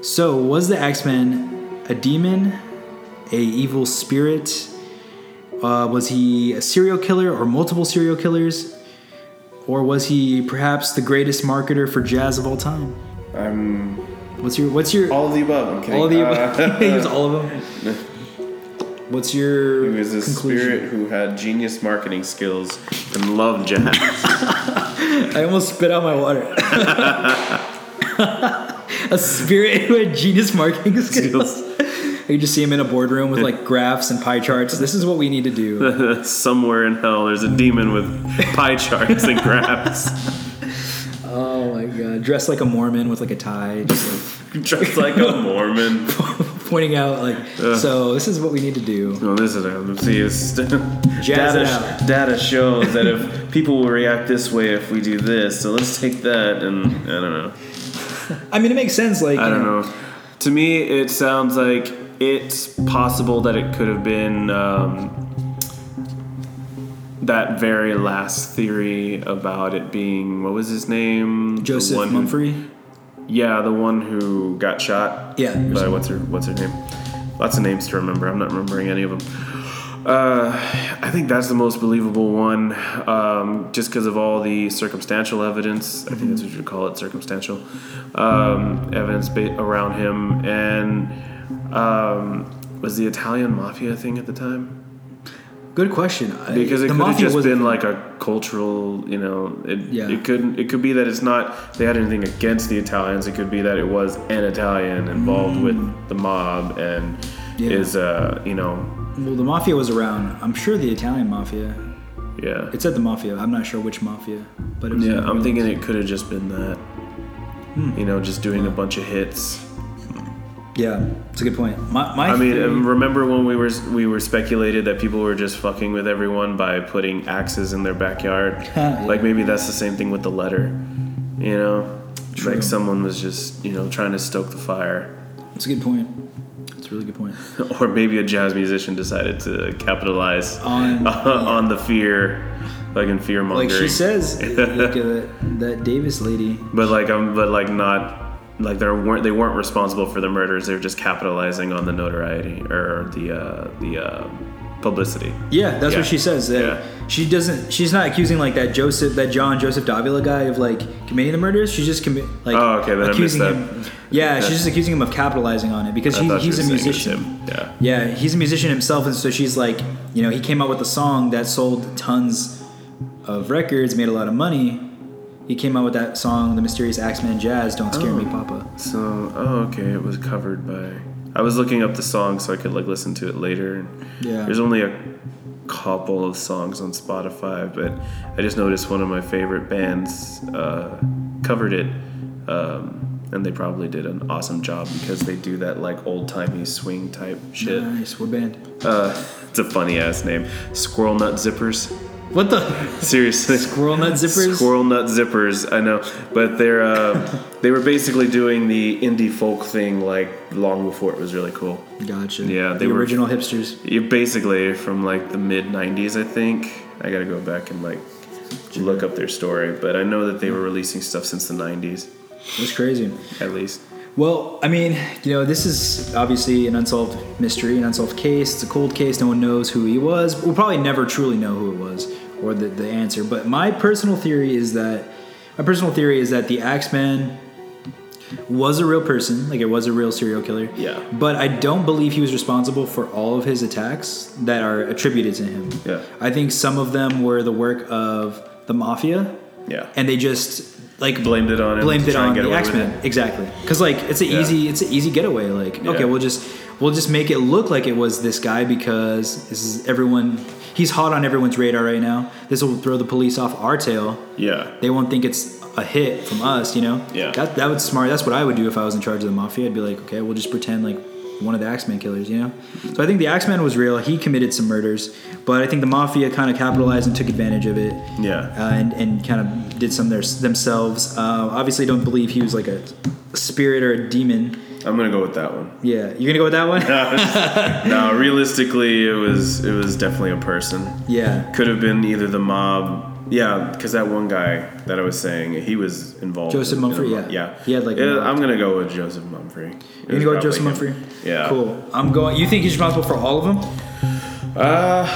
So, was the Axeman a demon, a evil spirit? Uh, was he a serial killer or multiple serial killers? Or was he perhaps the greatest marketer for jazz of all time? I'm What's your what's your all of the above. I'm kidding. all of the Uh, he was all of them? What's your He was a conclusion? spirit who had genius marketing skills and loved jazz. I almost spit out my water. a spirit who had genius marketing skills. You just see him in a boardroom with like graphs and pie charts. This is what we need to do. Somewhere in hell, there's a demon with pie charts and graphs, Oh my god! Dressed like a Mormon with like a tie, just dressed like a Mormon. pointing out like. So this is what we need to do. Well, this is let's see. It's, data, data shows that if people will react this way if we do this, so let's take that and I don't know. I mean, it makes sense. Like I don't know. To me, it sounds like it's possible that it could have been um, that very last theory about it being what was his name? The Joseph who- Mumfrey. yeah, the one who got shot. Yeah. By what's her what's her name? Lots of names to remember. I'm not remembering any of them. Uh, I think that's the most believable one, um, just because of all the circumstantial evidence. I think that's what you would call it, circumstantial um, evidence ba- around him, and um, was the Italian mafia thing at the time? Good question. Because it the could have just been like a cultural, you know. It, Yeah. it couldn't. It could be that it's not. They had anything against the Italians. It could be that it was an Italian involved with the mob and Mm. Yeah. is, uh, you know, well, the mafia was around. I'm sure the Italian mafia. yeah. It said the mafia. I'm not sure which mafia, but it was Yeah, I'm thinking it could have just been that. Hmm. You know, just doing a bunch of hits. Yeah, it's a good point. My, my I mean, theory- remember when we were we were speculated that people were just fucking with everyone by putting axes in their backyard? Yeah. Like maybe that's the same thing with the letter. You know, True. like someone was just you know trying to stoke the fire, it's a good point. It's a really good point. or maybe a jazz musician decided to capitalize On- on the fear like in fear Like mongering. she says, like, uh, that Davis lady. but like I'm, but like not like they weren't they weren't responsible for the murders. They were just capitalizing on the notoriety or the uh, the uh, publicity. Yeah, that's Yeah. what she says. Yeah. She doesn't. She's not accusing like that Joseph, that John Joseph Davilla guy of like committing the murders. She's just commi- like Oh, okay, then I accusing him. Yeah, she's just accusing him of capitalizing on it because he, he's a was saying it was musician. Yeah. Yeah, he's a musician himself, and so she's like, you know, he came out with a song that sold tons of records, made a lot of money. He came out with that song, the mysterious Axeman Jazz, "Don't Scare Me, Oh. Papa." So oh okay, it was covered by. I was looking up the song so I could like listen to it later. Yeah. There's only a couple of songs on Spotify, but I just noticed one of my favorite bands uh, covered it, um, and they probably did an awesome job because they do that like old timey swing type shit. Nice, what band? Uh, it's a funny ass name, Squirrel Nut Zippers. What the Seriously. Squirrel Nut Zippers? Squirrel Nut Zippers, I know, but they're uh, they were basically doing the indie folk thing like long before it was really cool. Gotcha. Yeah, they the were- original hipsters. You basically from like the mid '90s, I think. I gotta go back and like look up their story, but I know that they were releasing stuff since the '90s, It's crazy. at least. Well, I mean, you know, this is obviously an unsolved mystery, an unsolved case. It's a cold case. No one knows who he was. We'll probably never truly know who it was or the, the answer. But my personal theory is that my personal theory is that the Axeman was a real person, like it was a real serial killer. Yeah. But I don't believe he was responsible for all of his attacks that are attributed to him. Yeah. I think some of them were the work of the mafia, Yeah. and they just like Blamed it on him blamed it on the away with X Men exactly because like it's a Yeah. easy it's an easy getaway like okay Yeah. we'll just we'll just make it look like it was this guy because this is everyone he's hot on everyone's radar right now this will throw the police off our tail Yeah. they won't think it's a hit from us you know Yeah. that that was smart that's what I would do if I was in charge of the mafia I'd be like okay we'll just pretend like one of the Axeman killers you know so I think the Axeman was real he committed some murders but I think the mafia kind of capitalized and took advantage of it Yeah. uh, and, and kind of did some their, themselves. Uh, obviously, don't believe he was like a spirit or a demon. I'm gonna go with that one. Yeah, you're gonna go with that one. no, realistically, it was it was definitely a person. yeah, Could have been either the mob. Yeah, because that one guy that I was saying, he was involved. Joseph in- in Mumfrey, a mob- yeah. yeah. He had, like, Yeah, mob. I'm gonna go with Joseph Mumfrey. It you're gonna go with Joseph him. Yeah. cool. I'm going. You think he's responsible for all of them? Uh,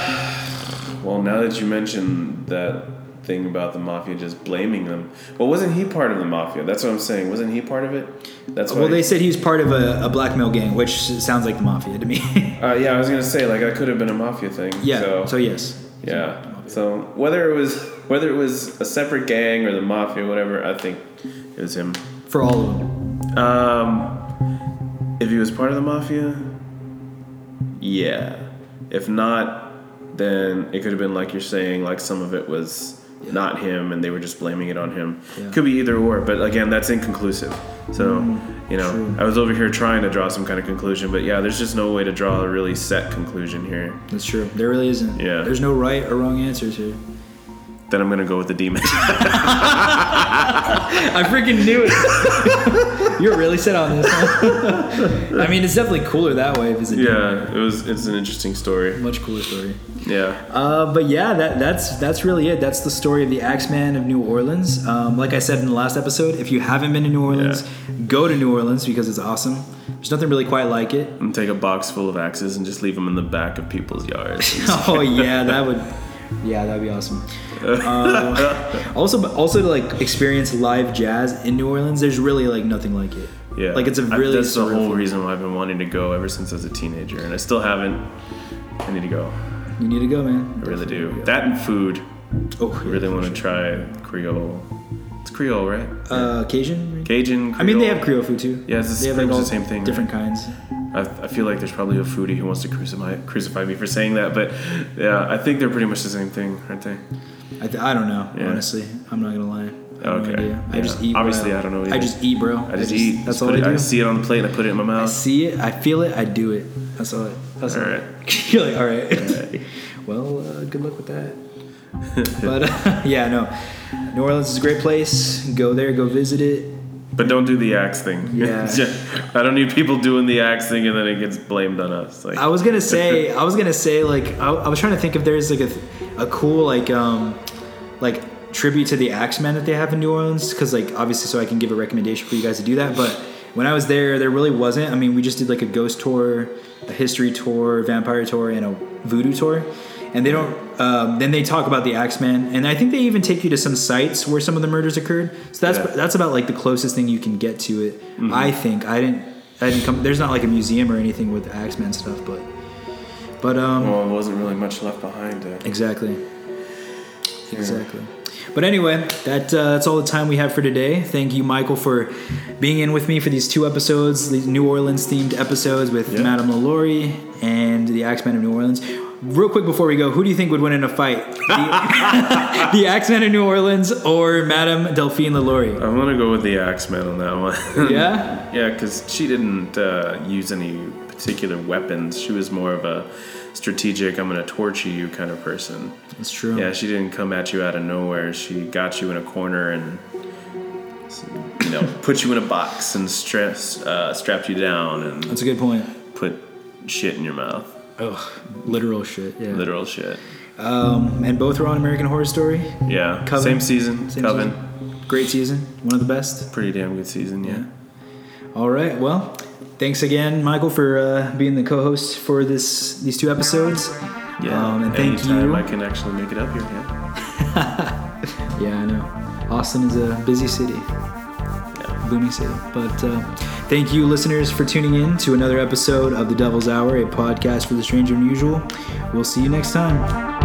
well, now that you mentioned that thing about the mafia just blaming them, well, wasn't he part of the mafia? That's what I'm saying. Wasn't he part of it? That's. Well, they said he was part of a, a blackmail gang, which sounds like the mafia to me. Uh, yeah, I was gonna say like that could have been a mafia thing. yeah. So, So, yes. yeah. So whether it was whether it was a separate gang or the mafia, whatever, I think it was him. For all of them. Um, if he was part of the mafia, yeah. If not, then it could have been like you're saying, like some of it was not him, and they were just blaming it on him. Yeah. Could be either or, but again, that's inconclusive. So, mm, you know, true. I was over here trying to draw some kind of conclusion, but yeah, there's just no way to draw a really set conclusion here. That's true. There really isn't. Yeah. There's no right or wrong answers here. Then I'm gonna go with the demon. I freaking knew it. You're really set on this. Huh? I mean, it's definitely cooler that way if it's a yeah, it was. It's an interesting story. much cooler story. Yeah. Uh, but yeah, that, that's that's really it. That's the story of the Axeman of New Orleans. Um, like I said in the last episode, if you haven't been to New Orleans, go to New Orleans because it's awesome. There's nothing really quite like it. And take a box full of axes and just leave them in the back of people's yards. oh yeah, that would. Yeah, that'd be awesome. Uh, also, also to like experience live jazz in New Orleans, there's really like nothing like it. Yeah, like it's a really that's the whole reason why I've been wanting to go ever since I was a teenager, and I still haven't. I need to go. You need to go, man. I really do. That and food. Oh, I really want to try Creole. It's Creole, right? Uh, Cajun. Cajun. Creole. I mean, they have Creole food too. Yeah, it's the- have the same thing, Different kinds. I, I feel like there's probably a foodie who wants to crucify crucify me for saying that, but yeah, I think they're pretty much the same thing, aren't they? I, th- I don't know. Yeah. Honestly, I'm not gonna lie. I have no Okay. idea. I just eat. Obviously, bro. I don't know I just eat, bro. I just, eat. That's just all I it- do. I see it on the plate and I put it in my mouth. I see it. I feel it. I do it. That's all. It, that's all. All it- You're like, all right. well, uh, good luck with that. but uh, yeah, no. New Orleans is a great place. Go there. Go visit it. But don't do the axe thing. Yeah. I don't need people doing the axe thing and then it gets blamed on us. Like I was gonna say. I was gonna say like I, I was trying to think if there's like a, a cool like um like tribute to the Axemen that they have in New Orleans because like obviously so I can give a recommendation for you guys to do that. But when I was there, there really wasn't. I mean, we just did like a ghost tour, a history tour, vampire tour, and a voodoo tour. And they don't. Um, then they talk about the Axemen, and I think they even take you to some sites where some of the murders occurred. So that's Yeah. that's about like the closest thing you can get to it. I think I didn't. I didn't come. There's not like a museum or anything with Axemen stuff, but but um. Well, it wasn't really much left behind. Uh, Exactly. Exactly. But anyway, that uh, that's all the time we have for today. Thank you, Michael, for being in with me for these two episodes, these New Orleans themed episodes with Yeah. Madame LaLaurie and the Axemen of New Orleans. Real quick before we go, who do you think would win in a fight? The, the Axemen of New Orleans or Madame Delphine LaLaurie? I'm gonna go with the Axeman on that one. Yeah? yeah, because she didn't uh, use any particular weapons. She was more of a strategic, I'm gonna torture you kind of person. That's true. Yeah, she didn't come at you out of nowhere. She got you in a corner and you know put you in a box and stress uh, strapped you down and That's a good point. put shit in your mouth. Ugh, literal shit. Yeah. Literal shit. Um, and both were on American Horror Story. Yeah. Coven. Same season. Same Coven. season. Great season. One of the best. Pretty damn good season. Yeah. All right. Well, thanks again, Michael, for uh, being the co-host for this these two episodes. Yeah. Um, and thank Anytime you. I can actually make it up here. Yeah. Yeah, I know. Austin is a busy city, yeah. booming city. But uh, thank you, listeners, for tuning in to another episode of The Devil's Hour, a podcast for the strange and unusual. We'll see you next time.